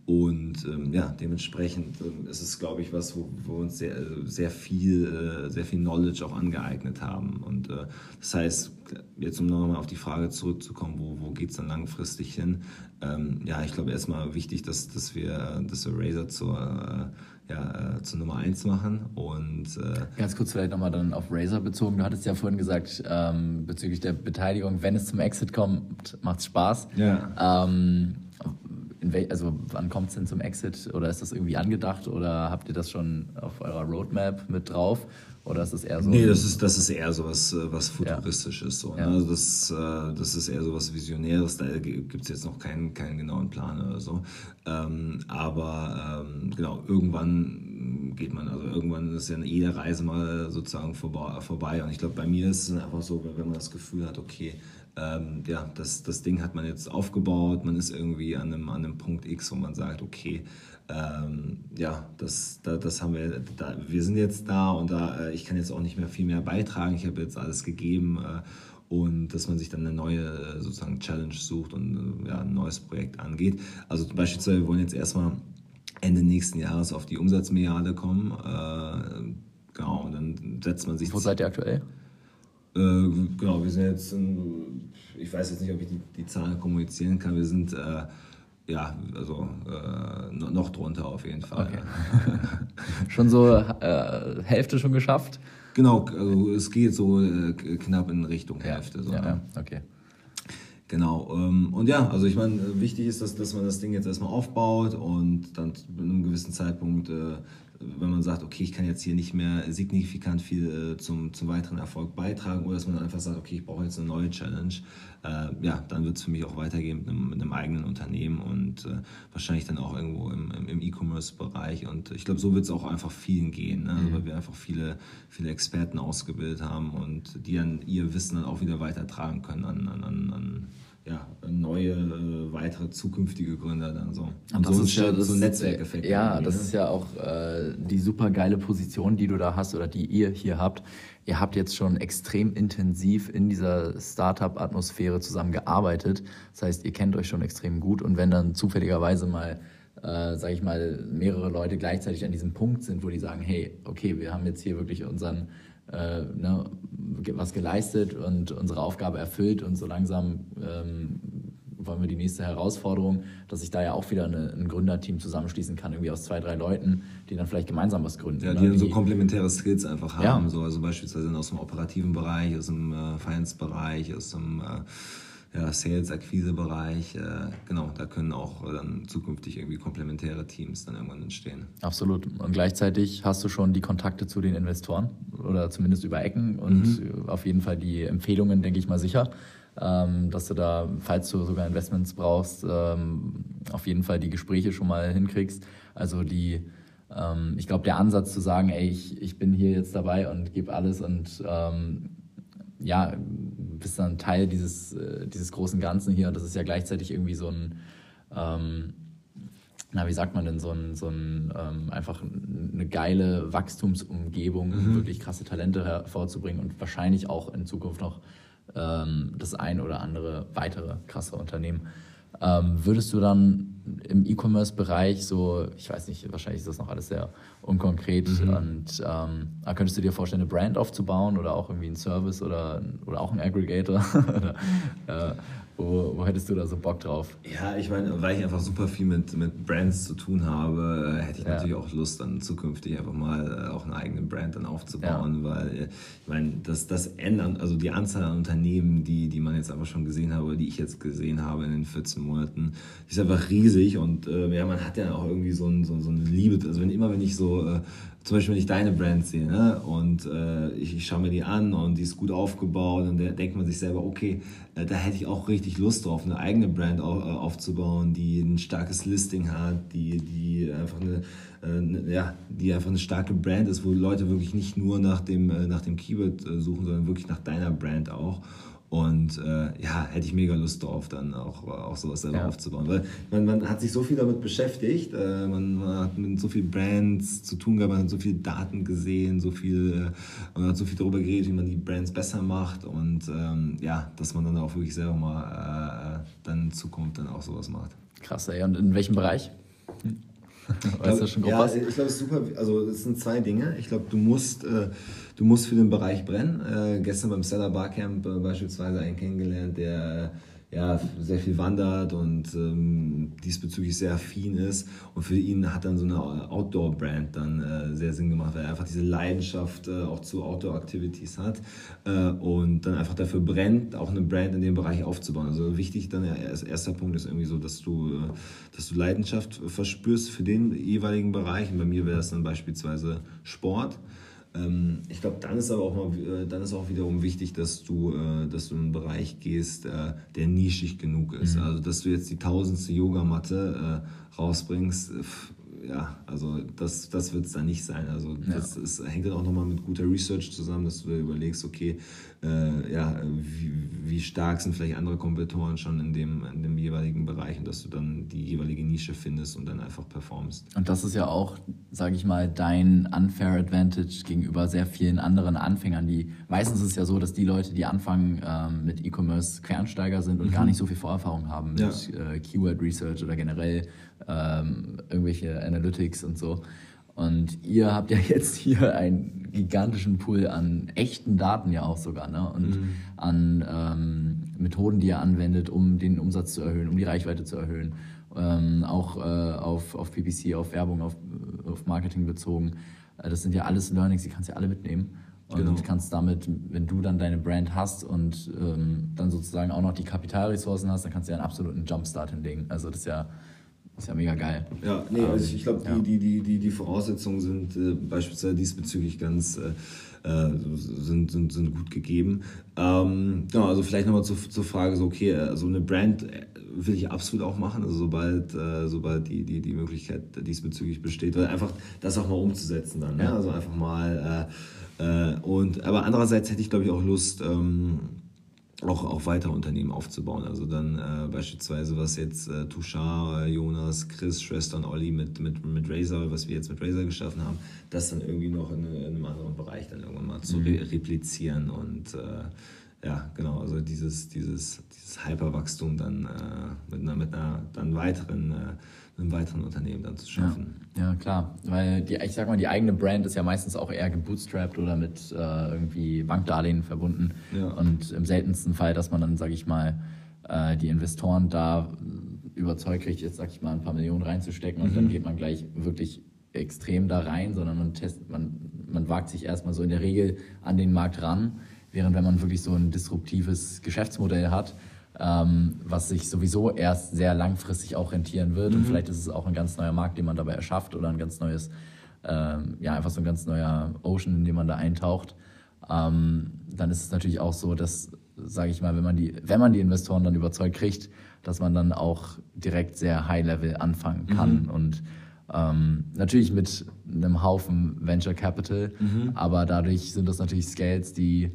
Und ähm, ja, dementsprechend ähm, ist es, glaube ich, was, wo, wo wir uns sehr, sehr, viel, äh, sehr viel Knowledge auch angeeignet haben. Und äh, das heißt, jetzt um nochmal auf die Frage zurückzukommen, wo, wo geht es dann langfristig hin? Ähm, ja, ich glaube erstmal wichtig, dass, dass, wir, dass wir Razer zur, äh, ja, äh, zur Nummer 1 machen. Und, äh, Ganz kurz vielleicht nochmal dann auf Razer bezogen. Du hattest ja vorhin gesagt, ähm, bezüglich der Beteiligung, wenn es zum Exit kommt, macht es Spaß. Ja. Ähm, also wann kommt es denn zum Exit oder ist das irgendwie angedacht oder habt ihr das schon auf eurer Roadmap mit drauf? Oder ist das eher so? Nee, das ist, das ist eher so was, äh, was Futuristisches. Ja. So, ne? also das, äh, das ist eher so was Visionäres. Da gibt es jetzt noch keinen, keinen genauen Plan oder so. Ähm, aber ähm, genau, irgendwann geht man, also irgendwann ist ja jede Reise mal sozusagen vorbei. Und ich glaube, bei mir ist es einfach so, wenn man das Gefühl hat, okay, ähm, ja, das, das Ding hat man jetzt aufgebaut, man ist irgendwie an einem, an einem Punkt X, wo man sagt, okay, ähm, ja, das, da, das haben wir, da, wir sind jetzt da und da, äh, ich kann jetzt auch nicht mehr viel mehr beitragen, ich habe jetzt alles gegeben äh, und dass man sich dann eine neue äh, sozusagen Challenge sucht und äh, ja, ein neues Projekt angeht. Also beispielsweise, wir wollen jetzt erstmal Ende nächsten Jahres auf die Umsatzmilliarde kommen. Äh, genau, und dann setzt man sich. Wo seid ihr aktuell? Äh, genau, wir sind jetzt, in, ich weiß jetzt nicht, ob ich die, die Zahlen kommunizieren kann, wir sind äh, ja, also äh, noch drunter auf jeden Fall. Okay. schon so äh, Hälfte schon geschafft? Genau, also es geht so äh, knapp in Richtung Hälfte. So, ja, ne? ja, okay. Genau. Ähm, und ja, also ich meine, wichtig ist, dass, dass man das Ding jetzt erstmal aufbaut und dann in einem gewissen Zeitpunkt, äh, wenn man sagt, okay, ich kann jetzt hier nicht mehr signifikant viel äh, zum, zum weiteren Erfolg beitragen oder dass man einfach sagt, okay, ich brauche jetzt eine neue Challenge, äh, ja, dann wird es für mich auch weitergehen mit einem, mit einem eigenen Unternehmen und äh, wahrscheinlich dann auch irgendwo im, im, E-Commerce-Bereich. Und ich glaube, so wird es auch einfach vielen gehen, ne? weil wir einfach viele, viele Experten ausgebildet haben und die dann ihr Wissen dann auch wieder weitertragen können an, an, an ja, neue, äh, weitere zukünftige Gründer dann so. Und das so ist ja das, so ein Netzwerkeffekt. Ja, das ne? ist ja auch äh, die super geile Position, die du da hast oder die ihr hier habt. Ihr habt jetzt schon extrem intensiv in dieser Startup-Atmosphäre zusammengearbeitet. Das heißt, ihr kennt euch schon extrem gut und wenn dann zufälligerweise mal äh, sage ich mal, mehrere Leute gleichzeitig an diesem Punkt sind, wo die sagen, hey, okay, wir haben jetzt hier wirklich unseren, äh, ne, was geleistet und unsere Aufgabe erfüllt und so langsam ähm, wollen wir die nächste Herausforderung, dass sich da ja auch wieder eine, ein Gründerteam zusammenschließen kann, irgendwie aus zwei, drei Leuten, die dann vielleicht gemeinsam was gründen. Ja, die dann so komplementäre Skills einfach Ja. haben. So, also beispielsweise aus dem operativen Bereich, aus dem äh, Finance-Bereich, aus dem äh, ja, Sales-Akquise-Bereich. Äh, genau, da können auch äh, dann zukünftig irgendwie komplementäre Teams dann irgendwann entstehen. Absolut. Und gleichzeitig hast du schon die Kontakte zu den Investoren oder zumindest über Ecken und auf jeden Fall die Empfehlungen, denke ich mal sicher, ähm, dass du da, falls du sogar Investments brauchst, ähm, auf jeden Fall die Gespräche schon mal hinkriegst. Also die, ähm, ich glaube, der Ansatz zu sagen, ey, ich, ich bin hier jetzt dabei und gebe alles und ähm, ja, bist dann Teil dieses, äh, dieses großen Ganzen hier. Und das ist ja gleichzeitig irgendwie so ein, ähm, na, wie sagt man denn, so ein, so ein ähm, einfach eine geile Wachstumsumgebung, um wirklich krasse Talente hervorzubringen und wahrscheinlich auch in Zukunft noch ähm, das ein oder andere weitere krasse Unternehmen. Ähm, würdest du dann im E-Commerce-Bereich so, ich weiß nicht, wahrscheinlich ist das noch alles sehr unkonkret und ähm, aber könntest du dir vorstellen, eine Brand aufzubauen oder auch irgendwie einen Service oder, oder auch einen Aggregator? oder, äh, wo, wo hättest du da so Bock drauf? Ja, ich meine, weil ich einfach super viel mit, mit Brands zu tun habe, äh, hätte ich Ja. natürlich auch Lust, dann zukünftig einfach mal äh, auch eine eigene Brand dann aufzubauen, weil äh, ich meine, das, das ändern, also die Anzahl an Unternehmen, die, die man jetzt einfach schon gesehen habe, oder die ich jetzt gesehen habe in den 14 Monaten, ist einfach riesig und äh, ja, man hat ja auch irgendwie so, ein, so, so eine Liebe, also wenn immer, wenn ich so äh, zum Beispiel, wenn ich deine Brand sehe ne, und äh, ich, ich schaue mir die an und die ist gut aufgebaut und da denkt man sich selber, okay, äh, da hätte ich auch richtig Lust drauf, eine eigene Brand au, äh, aufzubauen, die ein starkes Listing hat, die, die einfach eine, äh, ja, die einfach eine starke Brand ist, wo Leute wirklich nicht nur nach dem, äh, nach dem Keyword äh, suchen, sondern wirklich nach deiner Brand auch. Und äh, ja, hätte ich mega Lust drauf, dann auch, auch sowas selber Ja. aufzubauen. Weil man, man hat sich so viel damit beschäftigt, äh, man, man hat mit so vielen Brands zu tun gehabt, man hat so viele Daten gesehen, so viel, äh, man hat so viel darüber geredet, wie man die Brands besser macht und ähm, ja, dass man dann auch wirklich selber mal äh, dann in Zukunft dann auch sowas macht. Krass, ey. Und in welchem Bereich? Weißt du schon grob ja, was? ich glaube, es ist super. Also es sind zwei Dinge. Ich glaube, du musst, äh, du musst für den Bereich brennen. Äh, gestern beim Seller Barcamp äh, beispielsweise einen kennengelernt, der ja sehr viel wandert und ähm, diesbezüglich sehr affin ist. Und für ihn hat dann so eine Outdoor-Brand dann äh, sehr Sinn gemacht, weil er einfach diese Leidenschaft äh, auch zu Outdoor-Activities hat äh, und dann einfach dafür brennt, auch eine Brand in dem Bereich aufzubauen. Also wichtig dann ja, als erster Punkt ist irgendwie so, dass du, äh, dass du Leidenschaft verspürst für den jeweiligen Bereich. Und bei mir wäre das dann beispielsweise Sport. Ähm, Ich glaube, dann ist aber auch mal, äh, dann ist auch wiederum wichtig, dass du, äh, dass du in einen Bereich gehst, äh, der nischig genug ist. Also, dass du jetzt die tausendste Yogamatte äh, rausbringst, äh, pf, ja, also das, das wird es dann nicht sein. Also das ist, hängt dann auch nochmal mit guter Research zusammen, dass du dir überlegst, okay, äh, ja, wie, wie stark sind vielleicht andere Kompetitoren schon in dem, in dem jeweiligen Bereich und dass du dann die jeweilige Nische findest und dann einfach performst. Und das ist ja auch, sage ich mal, dein unfair advantage gegenüber sehr vielen anderen Anfängern, die meistens ist es ja so, dass die Leute, die anfangen ähm, mit E-Commerce Quereinsteiger sind und gar nicht so viel Vorerfahrung haben mit Ja. äh, Keyword Research oder generell ähm, irgendwelche Analytics und so. Und ihr habt ja jetzt hier einen gigantischen Pool an echten Daten ja auch sogar, ne? Und an ähm, Methoden, die ihr anwendet, um den Umsatz zu erhöhen, um die Reichweite zu erhöhen. Ähm, auch äh, auf, auf PPC, auf Werbung, auf, auf Marketing bezogen. Äh, das sind ja alles Learnings, die kannst du ja alle mitnehmen. und genau. kannst damit, wenn du dann deine Brand hast und ähm, dann sozusagen auch noch die Kapitalressourcen hast, dann kannst du ja einen absoluten Jumpstart hinlegen. Also das ist ja, ist ja mega geil. Ja, nee, also ich, ich glaube, ja. die, die, die, die Voraussetzungen sind äh, beispielsweise diesbezüglich ganz äh, äh, sind, sind, sind gut gegeben. Ähm, genau, also vielleicht nochmal zur, zur Frage, so okay, also eine Brand will ich absolut auch machen, also sobald, äh, sobald die, die, die Möglichkeit diesbezüglich besteht, weil einfach das auch mal umzusetzen dann, ne? also einfach mal äh, äh, und aber andererseits hätte ich glaube ich auch Lust, ähm, auch, auch weiter Unternehmen aufzubauen. Also dann äh, beispielsweise, was jetzt äh, Tushar, Jonas, Chris, Schwester und Olli mit, mit, mit Razer, was wir jetzt mit Razer geschaffen haben, das dann irgendwie noch in, in einem anderen Bereich dann irgendwann mal zu mhm. re replizieren und äh, ja, genau, also dieses, dieses, dieses Hyperwachstum dann äh, mit einer, mit einer dann weiteren äh, einem weiteren Unternehmen dann zu schaffen. Ja, ja, klar, weil die, ich sag mal, die eigene Brand ist ja meistens auch eher gebootstrapped oder mit äh, irgendwie Bankdarlehen verbunden. Ja. Und im seltensten Fall, dass man dann, sag ich mal, äh, die Investoren da überzeugt kriegt, jetzt sag ich mal, ein paar Millionen reinzustecken und mhm. dann geht man gleich wirklich extrem da rein, sondern man testet, man, man wagt sich erstmal so in der Regel an den Markt ran, während wenn man wirklich so ein disruptives Geschäftsmodell hat, ähm, was sich sowieso erst sehr langfristig auch rentieren wird. Mhm. Und vielleicht ist es auch ein ganz neuer Markt, den man dabei erschafft oder ein ganz neues, ähm, ja, einfach so ein ganz neuer Ocean, in den man da eintaucht. Ähm, dann ist es natürlich auch so, dass, sage ich mal, wenn man, die, wenn man die Investoren dann überzeugt kriegt, dass man dann auch direkt sehr high-level anfangen kann. Mhm. Und ähm, natürlich mit einem Haufen Venture Capital, mhm. aber dadurch sind das natürlich Scales, die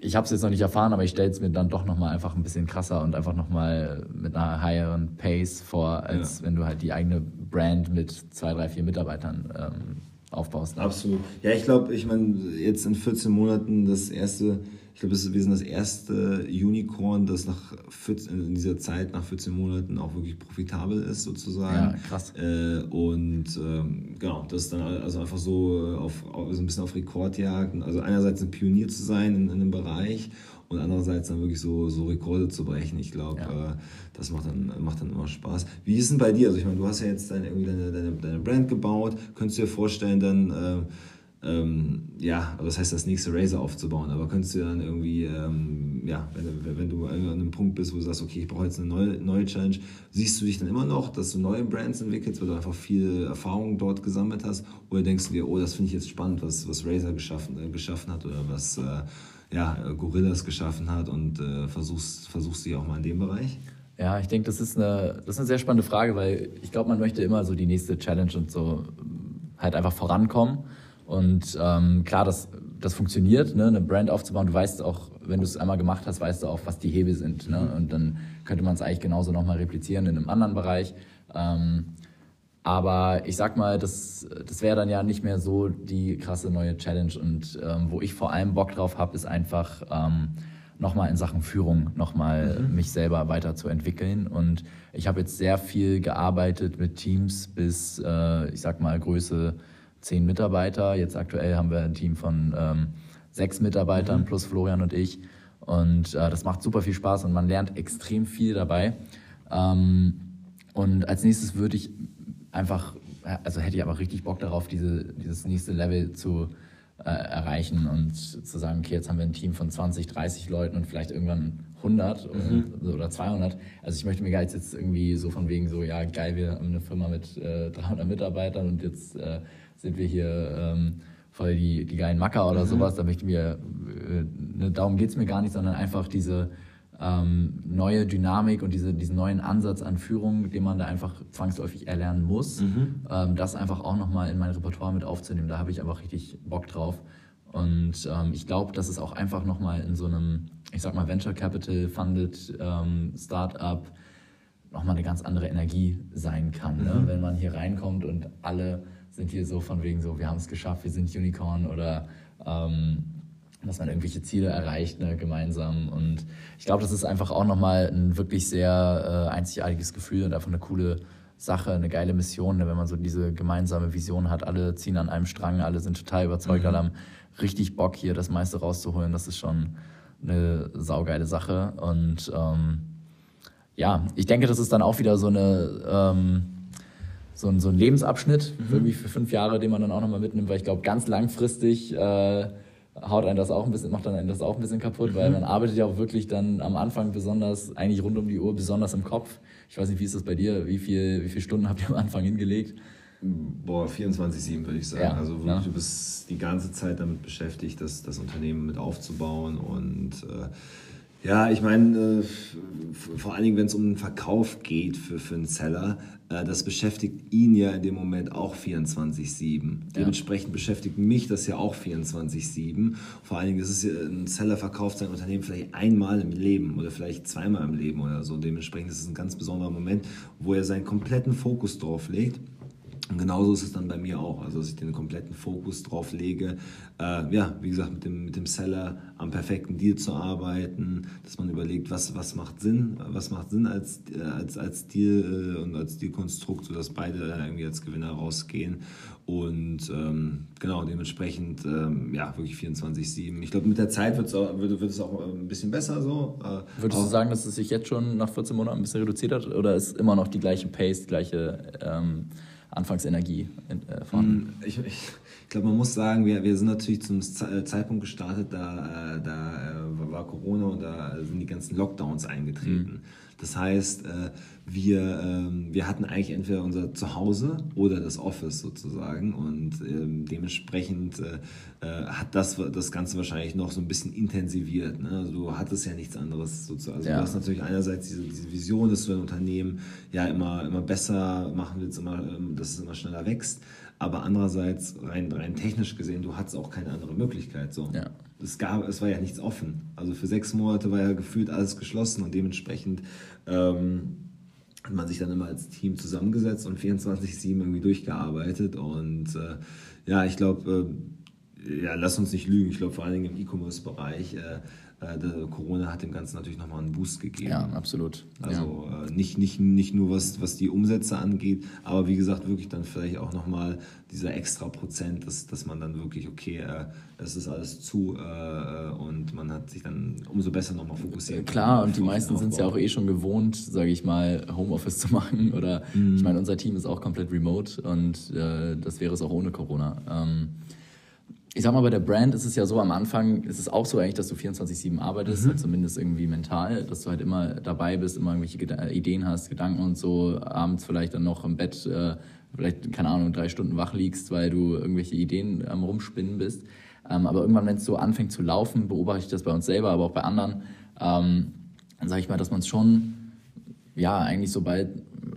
ich habe es jetzt noch nicht erfahren, aber ich stelle es mir dann doch nochmal einfach ein bisschen krasser und einfach nochmal mit einer higheren Pace vor, als ja. wenn du halt die eigene Brand mit zwei, drei, vier Mitarbeitern ähm, aufbaust. Ne? Absolut. Ja, ich glaube, ich meine, jetzt in 14 Monaten das erste ich glaube, wir sind das erste Unicorn, das nach 14, in dieser Zeit, nach 14 Monaten auch wirklich profitabel ist, sozusagen. Ja, krass. Äh, und ähm, genau, das ist dann also einfach so, auf, so ein bisschen auf Rekordjagd. Also einerseits ein Pionier zu sein in, in einem Bereich und andererseits dann wirklich so, so Rekorde zu brechen. Ich glaube, ja. äh, das macht dann, macht dann immer Spaß. Wie ist denn bei dir? Also ich meine, du hast ja jetzt deine, irgendwie deine, deine, deine Brand gebaut. Könntest du dir vorstellen, dann... Äh, ähm, ja, das heißt, das nächste Razer aufzubauen. Aber könntest du dann irgendwie, ähm, ja, wenn, wenn, du an einem Punkt bist, wo du sagst, okay, ich brauche jetzt eine neue, neue Challenge, siehst du dich dann immer noch, dass du neue Brands entwickelst, weil du einfach viel Erfahrung dort gesammelt hast? Oder denkst du dir, oh, das finde ich jetzt spannend, was, was Razer geschaffen, äh, geschaffen hat oder was äh, ja, Gorillas geschaffen hat und äh, versuchst, versuchst dich auch mal in dem Bereich? Ja, ich denke, das das ist eine sehr spannende Frage, weil ich glaube, man möchte immer so die nächste Challenge und so halt einfach vorankommen. Und ähm, klar, das, das funktioniert, ne? eine Brand aufzubauen. Du weißt auch, wenn du es einmal gemacht hast, weißt du auch, was die Hebel sind. Ne? Und dann könnte man es eigentlich genauso nochmal replizieren in einem anderen Bereich. Ähm, aber ich sag mal, das, das wäre dann ja nicht mehr so die krasse neue Challenge. Und ähm, wo ich vor allem Bock drauf habe, ist einfach ähm, nochmal in Sachen Führung nochmal mhm. mich selber weiterzuentwickeln. Und ich habe jetzt sehr viel gearbeitet mit Teams bis, äh, ich sag mal, Größe zehn Mitarbeiter. Jetzt aktuell haben wir ein Team von ähm, sechs Mitarbeitern mhm. plus Florian und ich. Und äh, das macht super viel Spaß und man lernt extrem viel dabei. Ähm, und als nächstes würde ich einfach, also hätte ich aber richtig Bock darauf, diese, dieses nächste Level zu äh, erreichen und zu sagen, okay, jetzt haben wir ein Team von 20, 30 Leuten und vielleicht irgendwann 100 mhm. oder, oder 200. Also ich möchte mir gar jetzt irgendwie so von wegen so, ja geil, wir haben eine Firma mit äh, 300 Mitarbeitern und jetzt äh, sind wir hier ähm, voll die, die geilen Macker oder mhm. sowas. Da möchte mir, äh, ne, darum geht es mir gar nicht, sondern einfach diese ähm, neue Dynamik und diese, diesen neuen Ansatz an Führung, den man da einfach zwangsläufig erlernen muss, mhm. ähm, das einfach auch nochmal in mein Repertoire mit aufzunehmen. Da habe ich einfach richtig Bock drauf. Und ähm, ich glaube, dass es auch einfach nochmal in so einem, ich sag mal, Venture Capital Funded ähm, Startup nochmal eine ganz andere Energie sein kann. Ne? Mhm. Ne? Wenn man hier reinkommt und alle sind hier so von wegen so, wir haben es geschafft, wir sind Unicorn oder ähm, dass man irgendwelche Ziele erreicht ne, gemeinsam. Und ich glaube, das ist einfach auch nochmal ein wirklich sehr äh, einzigartiges Gefühl und einfach eine coole Sache, eine geile Mission, ne, wenn man so diese gemeinsame Vision hat. Alle ziehen an einem Strang, alle sind total überzeugt, mhm. alle haben richtig Bock, hier das meiste rauszuholen. Das ist schon eine saugeile Sache. Und ähm, ja, ich denke, das ist dann auch wieder so eine. Ähm, so ein, so ein Lebensabschnitt, mhm. irgendwie für fünf Jahre, den man dann auch nochmal mitnimmt, weil ich glaube, ganz langfristig äh, haut einen das auch ein bisschen, macht dann einen das auch ein bisschen kaputt, mhm. weil man arbeitet ja auch wirklich dann am Anfang besonders, eigentlich rund um die Uhr, besonders im Kopf. Ich weiß nicht, wie ist das bei dir? Wie, viel, wie viele Stunden habt ihr am Anfang hingelegt? Boah, 24-7 würde ich sagen. Ja, also wirklich, ja. du bist die ganze Zeit damit beschäftigt, das, das Unternehmen mit aufzubauen und äh, ja, ich meine, äh, vor allen Dingen, wenn es um den Verkauf geht für, für einen Seller, äh, das beschäftigt ihn ja in dem Moment auch 24-7. Ja. Dementsprechend beschäftigt mich das ja auch 24-7. Vor allen Dingen ist es ja, ein Seller verkauft sein Unternehmen vielleicht einmal im Leben oder vielleicht zweimal im Leben oder so. Dementsprechend ist es ein ganz besonderer Moment, wo er seinen kompletten Fokus drauf legt. Und genauso ist es dann bei mir auch, also dass ich den kompletten Fokus drauf lege, äh, ja, wie gesagt, mit dem, mit dem Seller am perfekten Deal zu arbeiten, dass man überlegt, was, was macht Sinn, was macht Sinn als, äh, als, als Deal äh, und als Dealkonstrukt, sodass beide irgendwie als Gewinner rausgehen. Und ähm, genau, dementsprechend, ähm, ja, wirklich 24-7. Ich glaube, mit der Zeit wird's auch, wird, wird es auch ein bisschen besser so. Äh, Würdest du sagen, dass es sich jetzt schon nach 14 Monaten ein bisschen reduziert hat oder ist immer noch die gleiche Pace, die gleiche ähm, Anfangsenergie äh, vorhanden? Mm, ich, ich, ich glaube, man muss sagen, wir, wir sind natürlich zum äh, Zeitpunkt gestartet, da, äh, da äh, war Corona und da sind die ganzen Lockdowns eingetreten. Mhm. Das heißt, äh, wir, ähm, wir hatten eigentlich entweder unser Zuhause oder das Office sozusagen und ähm, dementsprechend äh, äh, hat das das Ganze wahrscheinlich noch so ein bisschen intensiviert. Ne? Also du hattest ja nichts anderes sozusagen. Also ja. du hast natürlich einerseits diese, diese Vision, dass du ein Unternehmen ja immer, immer besser machen willst, immer, ähm, dass es immer schneller wächst. Aber andererseits, rein, rein technisch gesehen, du hattest auch keine andere Möglichkeit. So. Ja. Es, gab, es war ja nichts offen. Also für sechs Monate war ja gefühlt alles geschlossen und dementsprechend ähm, hat man sich dann immer als Team zusammengesetzt und 24-7 irgendwie durchgearbeitet. Und äh, ja, ich glaube, äh, ja, lass uns nicht lügen. Ich glaube, vor allen Dingen im E-Commerce-Bereich äh, Corona hat dem Ganzen natürlich nochmal einen Boost gegeben. Ja, absolut. Also ja. Äh, nicht, nicht, nicht nur was, was die Umsätze angeht, aber wie gesagt, wirklich dann vielleicht auch nochmal dieser extra Prozent, dass, dass man dann wirklich, okay, äh, es ist alles zu äh, und man hat sich dann umso besser nochmal fokussiert. Klar, und die meisten sind es ja auch eh schon gewohnt, sage ich mal, Homeoffice zu machen oder mhm. ich meine, unser Team ist auch komplett remote und äh, das wäre es auch ohne Corona. Ähm, ich sag mal, bei der Brand ist es ja so, am Anfang ist es auch so eigentlich, dass du 24-7 arbeitest, mhm. zumindest irgendwie mental, dass du halt immer dabei bist, immer irgendwelche Geda Ideen hast, Gedanken und so, abends vielleicht dann noch im Bett, äh, vielleicht, keine Ahnung, drei Stunden wach liegst, weil du irgendwelche Ideen am Rumspinnen bist. Ähm, aber irgendwann, wenn es so anfängt zu laufen, beobachte ich das bei uns selber, aber auch bei anderen, ähm, dann sage ich mal, dass man es schon, ja, eigentlich so bald,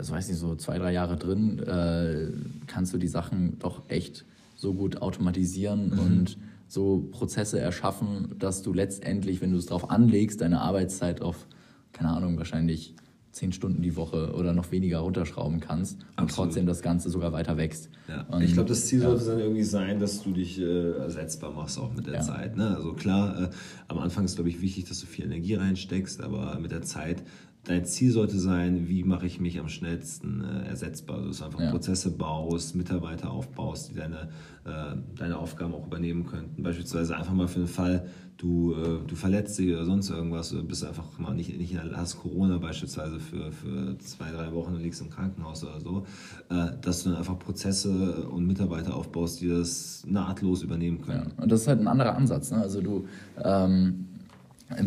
ich weiß nicht, so zwei, drei Jahre drin, äh, kannst du die Sachen doch echt so gut automatisieren mhm. und so Prozesse erschaffen, dass du letztendlich, wenn du es darauf anlegst, deine Arbeitszeit auf, keine Ahnung, wahrscheinlich zehn Stunden die Woche oder noch weniger runterschrauben kannst und Absolut. trotzdem das Ganze sogar weiter wächst. Ja. ich glaube, das Ziel ja. sollte dann irgendwie sein, dass du dich äh, ersetzbar machst auch mit der ja. Zeit. Ne? Also klar, äh, am Anfang ist glaube ich wichtig, dass du viel Energie reinsteckst, aber mit der Zeit dein Ziel sollte sein, wie mache ich mich am schnellsten äh, ersetzbar. Also, dass du einfach ja. Prozesse baust, Mitarbeiter aufbaust, die deine, äh, deine Aufgaben auch übernehmen könnten. Beispielsweise einfach mal für den Fall, du, äh, du verletzt dich oder sonst irgendwas, oder bist einfach mal nicht, nicht hast Corona beispielsweise für, für zwei, drei Wochen und liegst im Krankenhaus oder so, äh, dass du dann einfach Prozesse und Mitarbeiter aufbaust, die das nahtlos übernehmen können. Ja. Und das ist halt ein anderer Ansatz. Ne? Also du ähm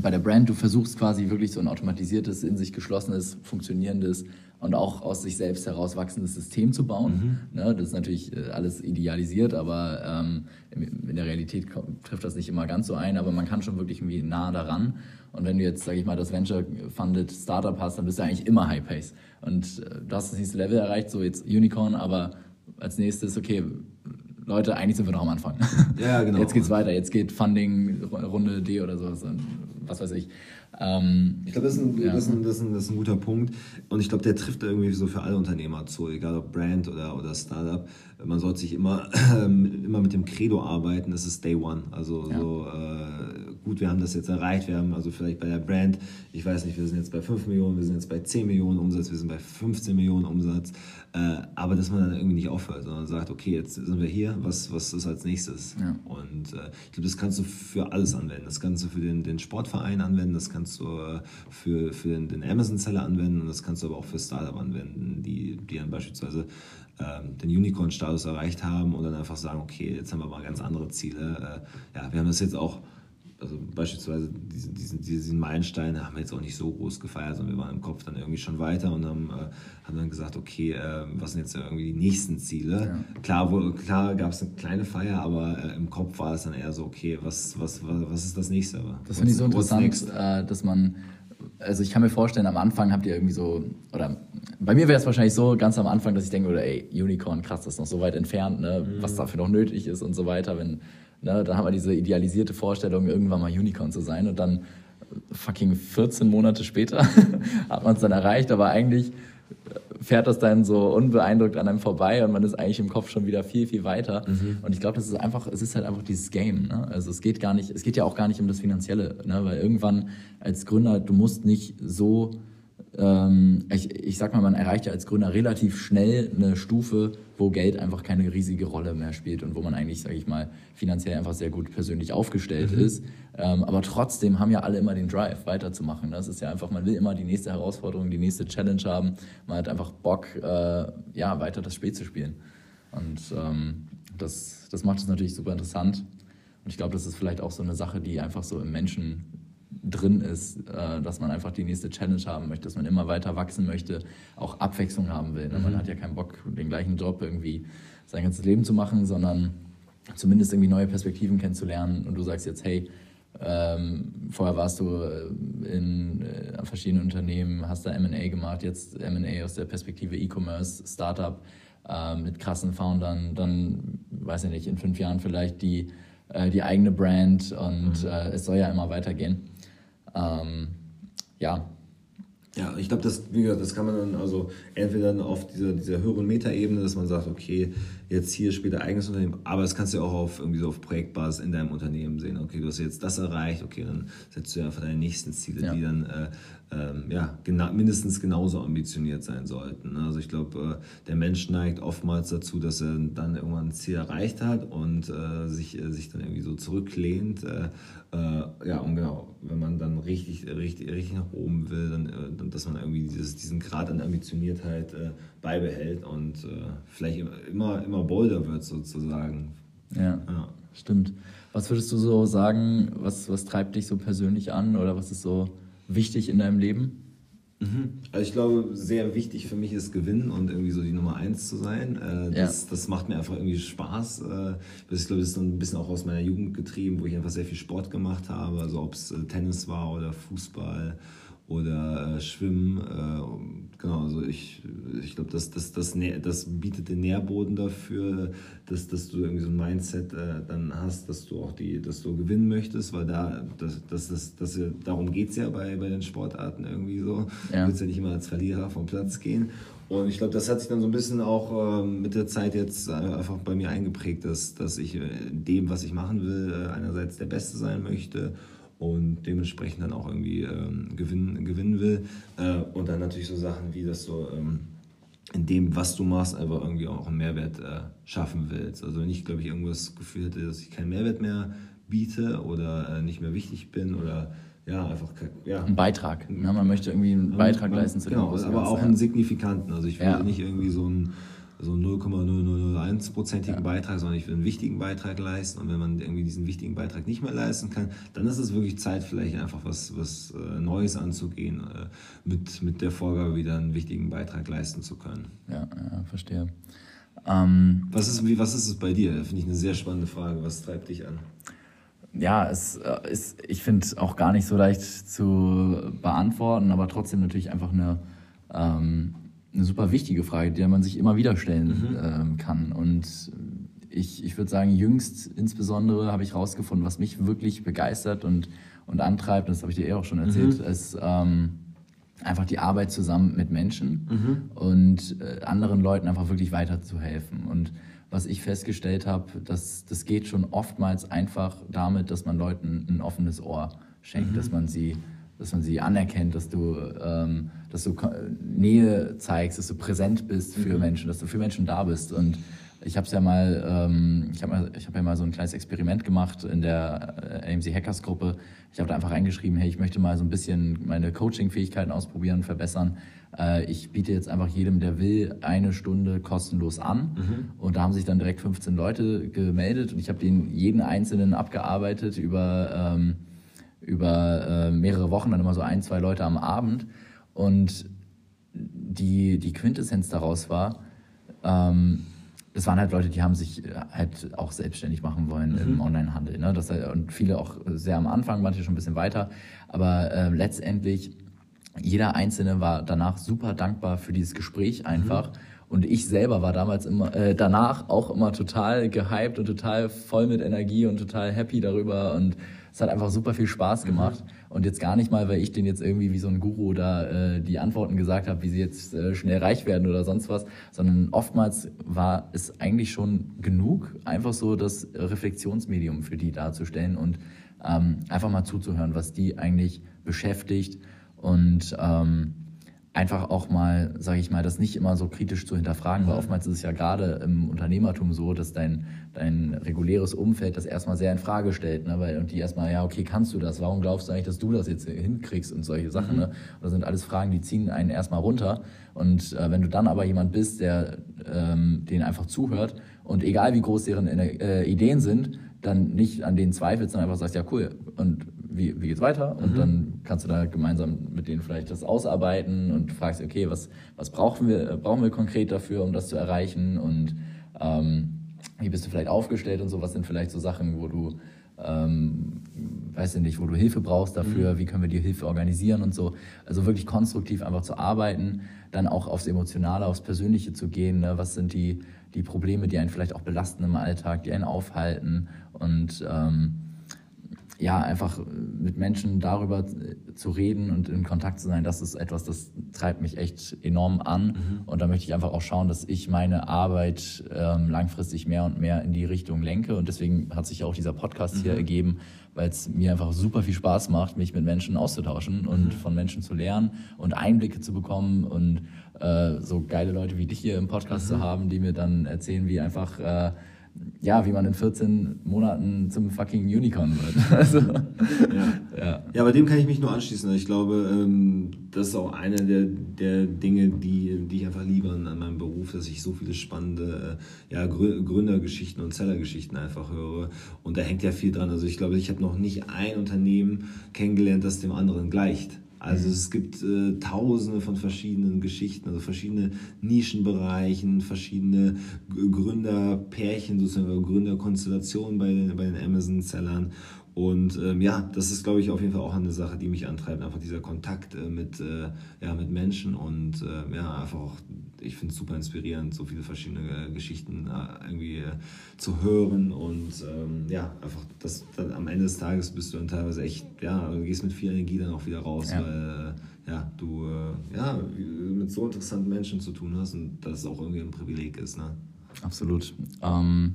bei der Brand, du versuchst quasi wirklich so ein automatisiertes, in sich geschlossenes, funktionierendes und auch aus sich selbst heraus wachsendes System zu bauen. Mhm. Ne, das ist natürlich äh, alles idealisiert, aber ähm, in der Realität trifft das nicht immer ganz so ein, aber man kann schon wirklich irgendwie nah daran. Und wenn du jetzt, sage ich mal, das Venture-Funded Startup hast, dann bist du eigentlich immer High Pace. Und äh, du hast das nächste Level erreicht, so jetzt Unicorn, aber als nächstes, okay, Leute, eigentlich sind wir noch am Anfang. Ja, genau. Jetzt geht's weiter, jetzt geht Funding, Runde D oder sowas, was weiß ich. Ähm, ich glaube, das, ja. das, das, das, ist ein guter Punkt. Und ich glaube, der trifft irgendwie so für alle Unternehmer zu, egal ob Brand oder, oder Startup. Man sollte sich immer, immer mit dem Credo arbeiten, das ist Day One. Also ja. so, äh, gut, wir haben das jetzt erreicht, wir haben also vielleicht bei der Brand, ich weiß nicht, wir sind jetzt bei 5 Millionen, wir sind jetzt bei 10 Millionen Umsatz, wir sind bei 15 Millionen Umsatz. Äh, aber dass man dann irgendwie nicht aufhört, sondern sagt, okay, jetzt sind wir hier, was, was ist als nächstes? Ja. Und äh, ich glaube, das kannst du für alles anwenden. Das kannst du für den, den Sportverein anwenden, das kannst du äh, für, für den, den Amazon-Seller anwenden und das kannst du aber auch für Startup anwenden, die die dann beispielsweise ähm, den Unicorn-Status erreicht haben und dann einfach sagen, okay, jetzt haben wir mal ganz andere Ziele. Äh, ja, wir haben das jetzt auch also beispielsweise diesen, diesen, diesen Meilenstein haben wir jetzt auch nicht so groß gefeiert, sondern wir waren im Kopf dann irgendwie schon weiter und haben, äh, haben dann gesagt, okay, äh, was sind jetzt irgendwie die nächsten Ziele? Ja. Klar, klar gab es eine kleine Feier, aber äh, im Kopf war es dann eher so, okay, was, was, was, was ist das nächste? Das finde ich so interessant, äh, dass man, also ich kann mir vorstellen, am Anfang habt ihr irgendwie so, oder bei mir wäre es wahrscheinlich so, ganz am Anfang, dass ich denke, oder ey, Unicorn, krass, das ist noch so weit entfernt, ne, mhm. was dafür noch nötig ist und so weiter, wenn Ne, dann haben wir diese idealisierte Vorstellung, irgendwann mal Unicorn zu sein und dann fucking 14 Monate später hat man es dann erreicht, aber eigentlich fährt das dann so unbeeindruckt an einem vorbei und man ist eigentlich im Kopf schon wieder viel, viel weiter. Mhm. Und ich glaube, das ist einfach, es ist halt einfach dieses Game. Ne? Also es geht gar nicht, es geht ja auch gar nicht um das Finanzielle, ne? weil irgendwann als Gründer, du musst nicht so ähm, ich, ich sag mal, man erreicht ja als Gründer relativ schnell eine Stufe, wo Geld einfach keine riesige Rolle mehr spielt und wo man eigentlich, sage ich mal, finanziell einfach sehr gut persönlich aufgestellt mhm. ist. Ähm, aber trotzdem haben ja alle immer den Drive, weiterzumachen. Das ist ja einfach, man will immer die nächste Herausforderung, die nächste Challenge haben. Man hat einfach Bock, äh, ja, weiter das Spiel zu spielen. Und ähm, das, das macht es natürlich super interessant. Und ich glaube, das ist vielleicht auch so eine Sache, die einfach so im Menschen drin ist, äh, dass man einfach die nächste Challenge haben möchte, dass man immer weiter wachsen möchte, auch Abwechslung haben will. Ne? Man mhm. hat ja keinen Bock, den gleichen Job irgendwie sein ganzes Leben zu machen, sondern zumindest irgendwie neue Perspektiven kennenzulernen. Und du sagst jetzt, hey, ähm, vorher warst du äh, in äh, verschiedenen Unternehmen, hast da M&A gemacht, jetzt M&A aus der Perspektive E-Commerce, Startup äh, mit krassen Foundern, dann, weiß ich nicht, in fünf Jahren vielleicht die, äh, die eigene Brand und mhm. Äh, es soll ja immer weitergehen. Ähm, ja. Ja, ich glaube, das, wie gesagt, das kann man dann also entweder auf dieser, dieser höheren Metaebene, dass man sagt, okay, jetzt hier später eigenes Unternehmen, aber das kannst du ja auch auf irgendwie so auf Projektbasis in deinem Unternehmen sehen. Okay, du hast jetzt das erreicht, okay, dann setzt du einfach deine nächsten Ziele, ja. die dann äh, ähm, ja, gena mindestens genauso ambitioniert sein sollten. Also ich glaube, äh, der Mensch neigt oftmals dazu, dass er dann irgendwann ein Ziel erreicht hat und äh, sich, äh, sich dann irgendwie so zurücklehnt. Äh, äh, ja, und genau, wenn man dann richtig, richtig, richtig nach oben will, dann, äh, dass man irgendwie dieses, diesen Grad an Ambitioniertheit beibehält und vielleicht immer, immer bolder wird sozusagen. Ja, ja, stimmt. Was würdest du so sagen, was, was treibt dich so persönlich an oder was ist so wichtig in deinem Leben? Mhm. Also ich glaube, sehr wichtig für mich ist Gewinnen und irgendwie so die Nummer eins zu sein. Äh, das, ja. das macht mir einfach irgendwie Spaß. Äh, ich glaube, das ist so ein bisschen auch aus meiner Jugend getrieben, wo ich einfach sehr viel Sport gemacht habe. Also ob es äh, Tennis war oder Fußball oder äh, Schwimmen. Äh, genau, also ich, ich glaube, das, das, das, das bietet den Nährboden dafür, dass, dass du irgendwie so ein Mindset äh, dann hast, dass du auch die, dass du gewinnen möchtest, weil da, das, das, das, das, darum geht es ja bei, bei den Sportarten irgendwie so. Ja. Du willst ja nicht immer als Verlierer vom Platz gehen. Und ich glaube, das hat sich dann so ein bisschen auch äh, mit der Zeit jetzt äh, einfach bei mir eingeprägt, dass, dass ich in dem, was ich machen will, äh, einerseits der Beste sein möchte und dementsprechend dann auch irgendwie ähm, gewinnen, gewinnen will. Äh, und dann natürlich so Sachen wie, dass du ähm, in dem, was du machst, einfach irgendwie auch einen Mehrwert äh, schaffen willst. Also wenn ich, glaube ich, irgendwas Gefühl hätte, dass ich keinen Mehrwert mehr biete oder äh, nicht mehr wichtig bin oder ja, einfach ja. ein Beitrag. Ja, ne? man möchte irgendwie einen Beitrag leisten zu dem Genau, aber auch einen signifikanten. Also ich will ja. nicht irgendwie so ein so 0,0001-prozentigen ja. Beitrag, sondern ich will einen wichtigen Beitrag leisten. Und wenn man irgendwie diesen wichtigen Beitrag nicht mehr leisten kann, dann ist es wirklich Zeit, vielleicht einfach was, was äh, Neues anzugehen, äh, mit, mit der Vorgabe wieder einen wichtigen Beitrag leisten zu können. Ja, ja verstehe. Ähm, was, ist, wie, was ist es bei dir? Finde ich eine sehr spannende Frage. Was treibt dich an? Ja, es äh, ist, ich finde auch gar nicht so leicht zu beantworten, aber trotzdem natürlich einfach eine ähm, eine super wichtige Frage, die man sich immer wieder stellen mhm. ähm, kann. Und ich, ich würde sagen, jüngst insbesondere habe ich herausgefunden, was mich wirklich begeistert und, und antreibt, das habe ich dir eh auch schon erzählt, mhm. ist ähm, einfach die Arbeit zusammen mit Menschen mhm. und äh, anderen Leuten einfach wirklich weiterzuhelfen. Und was ich festgestellt habe, dass das geht schon oftmals einfach damit, dass man Leuten ein offenes Ohr schenkt, mhm. dass man sie dass man sie anerkennt, dass du, ähm, dass du Nähe zeigst, dass du präsent bist für mhm. Menschen, dass du für Menschen da bist. Und ich habe ja mal, ähm, ich habe hab ja mal so ein kleines Experiment gemacht in der äh, AMC Hackers Gruppe. Ich habe da einfach reingeschrieben, hey, ich möchte mal so ein bisschen meine Coaching-Fähigkeiten ausprobieren verbessern. Äh, ich biete jetzt einfach jedem, der will, eine Stunde kostenlos an. Mhm. Und da haben sich dann direkt 15 Leute gemeldet und ich habe den jeden einzelnen abgearbeitet über, ähm, über äh, mehrere Wochen, dann immer so ein, zwei Leute am Abend. Und die, die Quintessenz daraus war, ähm, das waren halt Leute, die haben sich äh, halt auch selbstständig machen wollen mhm. im Onlinehandel. Ne? Das, und viele auch sehr am Anfang, manche schon ein bisschen weiter. Aber äh, letztendlich, jeder Einzelne war danach super dankbar für dieses Gespräch einfach. Mhm. Und ich selber war damals immer, äh, danach auch immer total gehypt und total voll mit Energie und total happy darüber. Und es hat einfach super viel Spaß gemacht. Mhm. Und jetzt gar nicht mal, weil ich den jetzt irgendwie wie so ein Guru da äh, die Antworten gesagt habe, wie sie jetzt äh, schnell reich werden oder sonst was, sondern oftmals war es eigentlich schon genug, einfach so das Reflexionsmedium für die darzustellen und ähm, einfach mal zuzuhören, was die eigentlich beschäftigt und ähm, einfach auch mal, sage ich mal, das nicht immer so kritisch zu hinterfragen, weil oftmals ist es ja gerade im Unternehmertum so, dass dein, dein reguläres Umfeld das erstmal sehr in Frage stellt, ne? weil, und die erstmal, ja, okay, kannst du das? Warum glaubst du eigentlich, dass du das jetzt hinkriegst und solche Sachen? Mhm. Ne? Und das sind alles Fragen, die ziehen einen erstmal runter. Und äh, wenn du dann aber jemand bist, der ähm, denen einfach zuhört und egal wie groß deren äh, Ideen sind, dann nicht an denen zweifelst, sondern einfach sagst, ja cool, und wie, wie geht's weiter? Und mhm. dann kannst du da gemeinsam mit denen vielleicht das ausarbeiten und fragst, okay, was, was brauchen, wir, brauchen wir konkret dafür, um das zu erreichen? Und ähm, wie bist du vielleicht aufgestellt und so? Was sind vielleicht so Sachen, wo du, ähm, weiß ich nicht, wo du Hilfe brauchst dafür? Mhm. Wie können wir dir Hilfe organisieren und so? Also wirklich konstruktiv einfach zu arbeiten, dann auch aufs Emotionale, aufs Persönliche zu gehen. Ne? Was sind die, die Probleme, die einen vielleicht auch belasten im Alltag, die einen aufhalten und ähm, ja, einfach mit Menschen darüber zu reden und in Kontakt zu sein, das ist etwas, das treibt mich echt enorm an. Mhm. Und da möchte ich einfach auch schauen, dass ich meine Arbeit ähm, langfristig mehr und mehr in die Richtung lenke. Und deswegen hat sich auch dieser Podcast mhm. hier ergeben, weil es mir einfach super viel Spaß macht, mich mit Menschen auszutauschen und mhm. von Menschen zu lernen und Einblicke zu bekommen und äh, so geile Leute wie dich hier im Podcast zu mhm. haben, die mir dann erzählen, wie einfach äh, ja, wie man in 14 Monaten zum fucking Unicorn wird. Also, ja. ja. ja, bei dem kann ich mich nur anschließen. Ich glaube, ähm, das ist auch eine der, der Dinge, die, die ich einfach liebe an, meinem Beruf, dass ich so viele spannende äh, ja, Gründergeschichten und Zellergeschichten einfach höre. Und da hängt ja viel dran. Also ich glaube, ich habe noch nicht ein Unternehmen kennengelernt, das dem anderen gleicht. Also mhm. es gibt äh, tausende von verschiedenen Geschichten, also verschiedene Nischenbereichen, verschiedene Gründerpärchen, sozusagen Gründerkonstellationen bei den, bei den Amazon-Sellern. Und ähm, ja, das ist, glaube ich, auf jeden Fall auch eine Sache, die mich antreibt. Einfach dieser Kontakt äh, mit, äh, ja, mit Menschen und äh, ja, einfach auch, ich finde es super inspirierend, so viele verschiedene äh, Geschichten äh, irgendwie äh, zu hören. Und ähm, ja, einfach, das, das, am Ende des Tages bist du dann teilweise echt, ja, du gehst mit viel Energie dann auch wieder raus, ja. weil ja, du ja, mit so interessanten Menschen zu tun hast und das auch irgendwie ein Privileg ist. Ne? Absolut. Ähm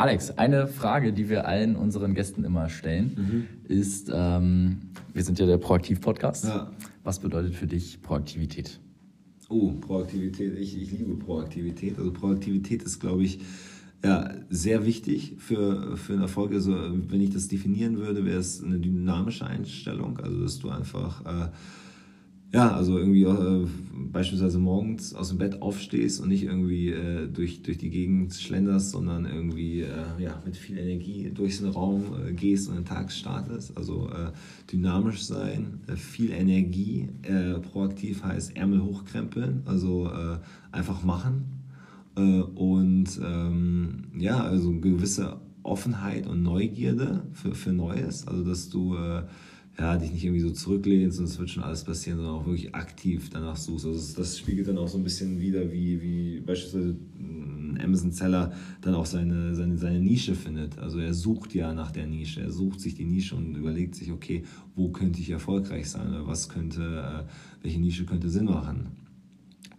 Alex, eine Frage, die wir allen unseren Gästen immer stellen, mhm. ist, ähm, wir sind ja der Proaktiv-Podcast. Ja. Was bedeutet für dich Proaktivität? Oh, Proaktivität, ich, ich liebe Proaktivität. Also Proaktivität ist, glaube ich, ja, sehr wichtig für, für einen Erfolg. Also wenn ich das definieren würde, wäre es eine dynamische Einstellung. Also dass du einfach... Äh, ja, also irgendwie äh, beispielsweise morgens aus dem Bett aufstehst und nicht irgendwie äh, durch, durch die Gegend schlenderst, sondern irgendwie äh, ja, mit viel Energie durch den Raum äh, gehst und den Tag startest. Also äh, dynamisch sein, äh, viel Energie, proaktiv heißt Ärmel hochkrempeln, also einfach machen. und ähm, ja, also gewisse Offenheit und Neugierde für, für Neues, also dass du ja, dich nicht irgendwie so zurücklehnst und es wird schon alles passieren, sondern auch wirklich aktiv danach suchst. Also das spiegelt dann auch so ein bisschen wieder, wie, wie beispielsweise ein Amazon-Seller dann auch seine, seine, seine Nische findet. Also er sucht ja nach der Nische, er sucht sich die Nische und überlegt sich, okay, wo könnte ich erfolgreich sein oder was könnte, äh, welche Nische könnte Sinn machen.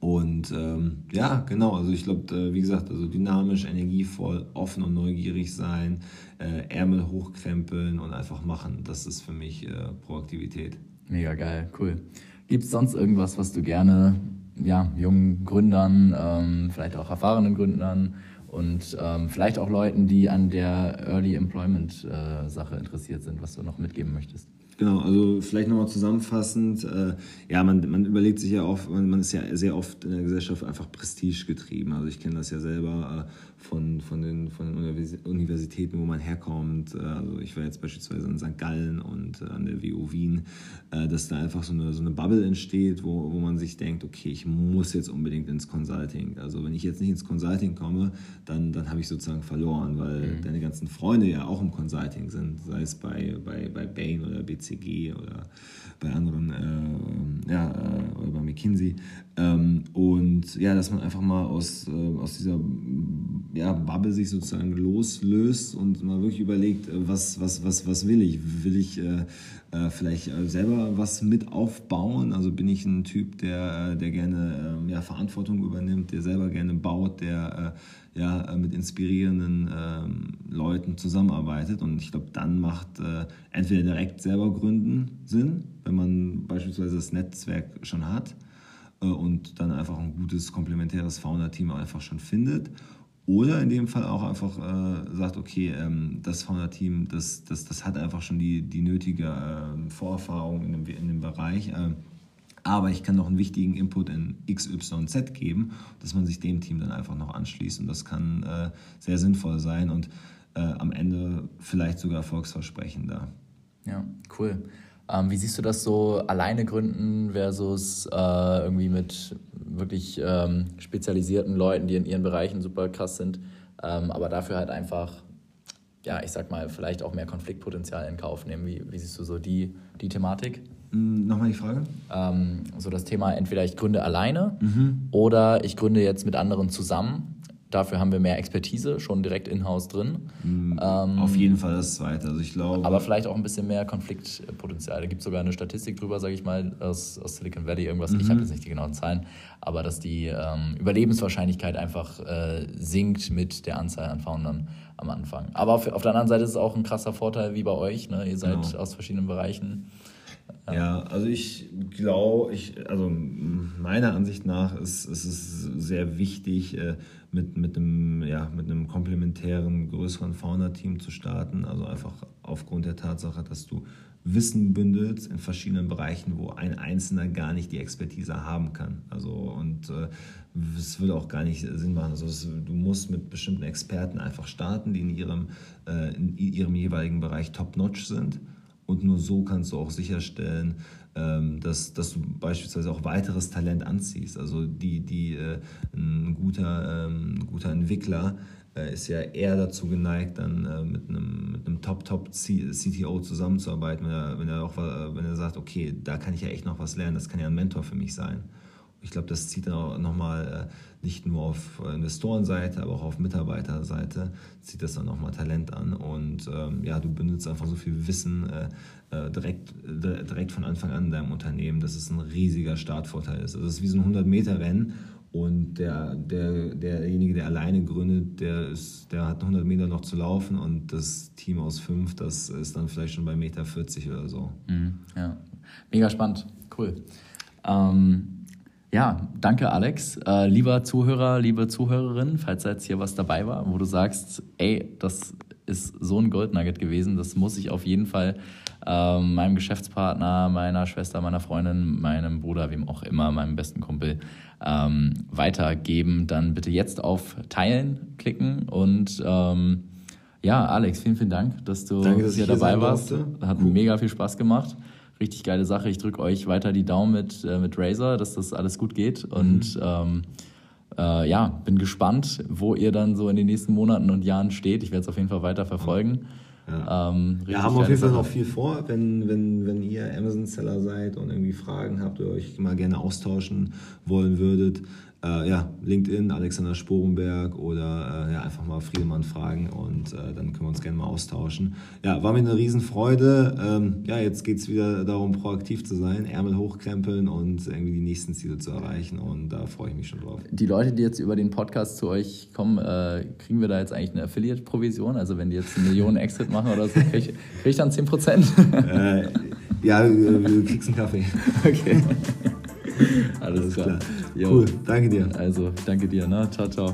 Und ähm, ja, genau, also ich glaube, äh, wie gesagt, also dynamisch, energievoll, offen und neugierig sein, äh, Ärmel hochkrempeln und einfach machen. Das ist für mich äh, Proaktivität. Mega geil, cool. Gibt es sonst irgendwas, was du gerne ja, jungen Gründern, ähm, vielleicht auch erfahrenen Gründern und ähm, vielleicht auch Leuten, die an der Early Employment äh, Sache interessiert sind, was du noch mitgeben möchtest? Genau, also vielleicht nochmal zusammenfassend. Äh, ja, man, man überlegt sich ja oft, man, man, ist ja sehr oft in der Gesellschaft einfach Prestige getrieben. Also ich kenne das ja selber äh, von, von, den, von den Universitäten, wo man herkommt. Äh, also ich war jetzt beispielsweise in St. Gallen und äh, an der WU Wien, äh, dass da einfach so eine, so eine Bubble entsteht, wo, wo man sich denkt, okay, ich muss jetzt unbedingt ins Consulting. Also wenn ich jetzt nicht ins Consulting komme, dann, dann habe ich sozusagen verloren, weil mhm. deine ganzen Freunde ja auch im Consulting sind, sei es bei, bei, bei Bain oder BC BCG oder bei anderen, äh, ja, oder bei McKinsey. Ähm, und ja, dass man einfach mal aus, äh, aus dieser ja, Bubble sich sozusagen loslöst und mal wirklich überlegt, äh, was, was, was, was will ich? Will ich äh, äh, vielleicht selber was mit aufbauen? Also bin ich ein Typ, der, der gerne ähm, ja, Verantwortung übernimmt, der selber gerne baut, der ja, äh, mit inspirierenden ähm, Leuten zusammenarbeitet. Und ich glaube, dann macht äh, entweder direkt selber gründen Sinn, wenn man beispielsweise das Netzwerk schon hat äh, und dann einfach ein gutes komplementäres Founder-Team einfach schon findet. Oder in dem Fall auch einfach äh, sagt, okay, ähm, das Founder-Team, das, das, das hat einfach schon die, die nötige äh, Vorerfahrung in dem, in dem Bereich äh, aber ich kann noch einen wichtigen Input in XYZ geben, dass man sich dem Team dann einfach noch anschließt und das kann äh, sehr sinnvoll sein und äh, am Ende vielleicht sogar erfolgsversprechender. Ja, cool. Ähm, wie siehst du das so alleine gründen versus äh, irgendwie mit wirklich ähm, spezialisierten Leuten, die in ihren Bereichen super krass sind, ähm, aber dafür halt einfach, ja, ich sag mal, vielleicht auch mehr Konfliktpotenzial in Kauf nehmen? Wie, wie siehst du so die, die Thematik? Hm, nochmal die Frage? Ähm, so das Thema, entweder ich gründe alleine mhm. oder ich gründe jetzt mit anderen zusammen. Dafür haben wir mehr Expertise schon direkt in-house drin. Mhm, ähm, auf jeden Fall das Zweite. Also ich glaube, aber vielleicht auch ein bisschen mehr Konfliktpotenzial. Da gibt es sogar eine Statistik drüber, sage ich mal, aus, aus, Silicon Valley, irgendwas. Mhm. Ich habe jetzt nicht die genauen Zahlen, aber dass die ähm, Überlebenswahrscheinlichkeit einfach äh, sinkt mit der Anzahl an Foundern am Anfang. Aber auf, auf, der anderen Seite ist es auch ein krasser Vorteil wie bei euch. Ne? Ihr seid genau. aus verschiedenen Bereichen. Ja, also ich glaube, ich, also meiner Ansicht nach ist, ist es sehr wichtig, äh, mit, mit, einem, ja, mit einem komplementären, größeren Fauna-Team zu starten. Also einfach aufgrund der Tatsache, dass du Wissen bündelst in verschiedenen Bereichen, wo ein Einzelner gar nicht die Expertise haben kann. Also und äh, es würde auch gar nicht Sinn machen. Also es, du musst mit bestimmten Experten einfach starten, die in ihrem, äh, in ihrem jeweiligen Bereich top-notch sind und nur so kannst du auch sicherstellen, dass, dass du beispielsweise auch weiteres Talent anziehst. Also die, die, äh, ein guter, ähm, guter Entwickler äh, ist ja eher dazu geneigt, dann äh, mit einem, mit einem Top-Top-CTO zusammenzuarbeiten, wenn er, wenn, er auch, wenn er sagt, okay, da kann ich ja echt noch was lernen, das kann ja ein Mentor für mich sein. Ich glaube, das zieht dann auch nochmal nicht nur auf Investorenseite, aber auch auf Mitarbeiterseite zieht das dann nochmal Talent an. Und ähm, ja, du benutzt einfach so viel Wissen äh, äh direkt, äh, direkt von Anfang an in deinem Unternehmen, dass es ein riesiger Startvorteil ist. Also es ist wie so ein 100-Meter-Rennen. Und der, der, derjenige, der alleine gründet, der, ist, der hat 100 Meter noch zu laufen und das Team aus fünf, das ist dann vielleicht schon bei Meter 40 oder so. Mhm, ja, mega spannend, cool. Ähm, ja, danke Alex. Äh, lieber Zuhörer, liebe Zuhörerin, falls jetzt hier was dabei war, wo du sagst, ey, das ist so ein Goldnugget gewesen, das muss ich auf jeden Fall äh, meinem Geschäftspartner, meiner Schwester, meiner Freundin, meinem Bruder, wem auch immer, meinem besten Kumpel ähm, weitergeben, dann bitte jetzt auf Teilen klicken und ähm, ja, Alex, vielen, vielen Dank, dass du Danke, dass hier dabei warst. Hat cool. mega viel Spaß gemacht richtig geile Sache. Ich drücke euch weiter die Daumen mit, äh, mit Razer, dass das alles gut geht. Und mhm. ähm, äh, ja, bin gespannt, wo ihr dann so in den nächsten Monaten und Jahren steht. Ich werde es auf jeden Fall weiter verfolgen. Ja, ähm, ja haben auf jeden Fall noch viel vor. Wenn, wenn, wenn ihr Amazon-Seller seid und irgendwie Fragen habt oder euch mal gerne austauschen wollen würdet, äh, ja, LinkedIn, Alexander Sporenberg oder äh, ja, einfach mal Friedemann fragen und äh, dann können wir uns gerne mal austauschen. Ja, war mir eine Riesenfreude. Ähm, ja, jetzt geht es wieder darum, proaktiv zu sein, Ärmel hochkrempeln und irgendwie die nächsten Ziele zu erreichen und da freue ich mich schon drauf. Die Leute, die jetzt über den Podcast zu euch kommen, äh, kriegen wir da jetzt eigentlich eine Affiliate-Provision? Also wenn die jetzt eine Million Exit machen oder so, kriege ich, krieg ich dann 10%? Ja, du kriegst einen Kaffee. Okay. Alles, Alles klar. klar. Cool, danke dir. Also, danke dir. Ne? Ciao, ciao.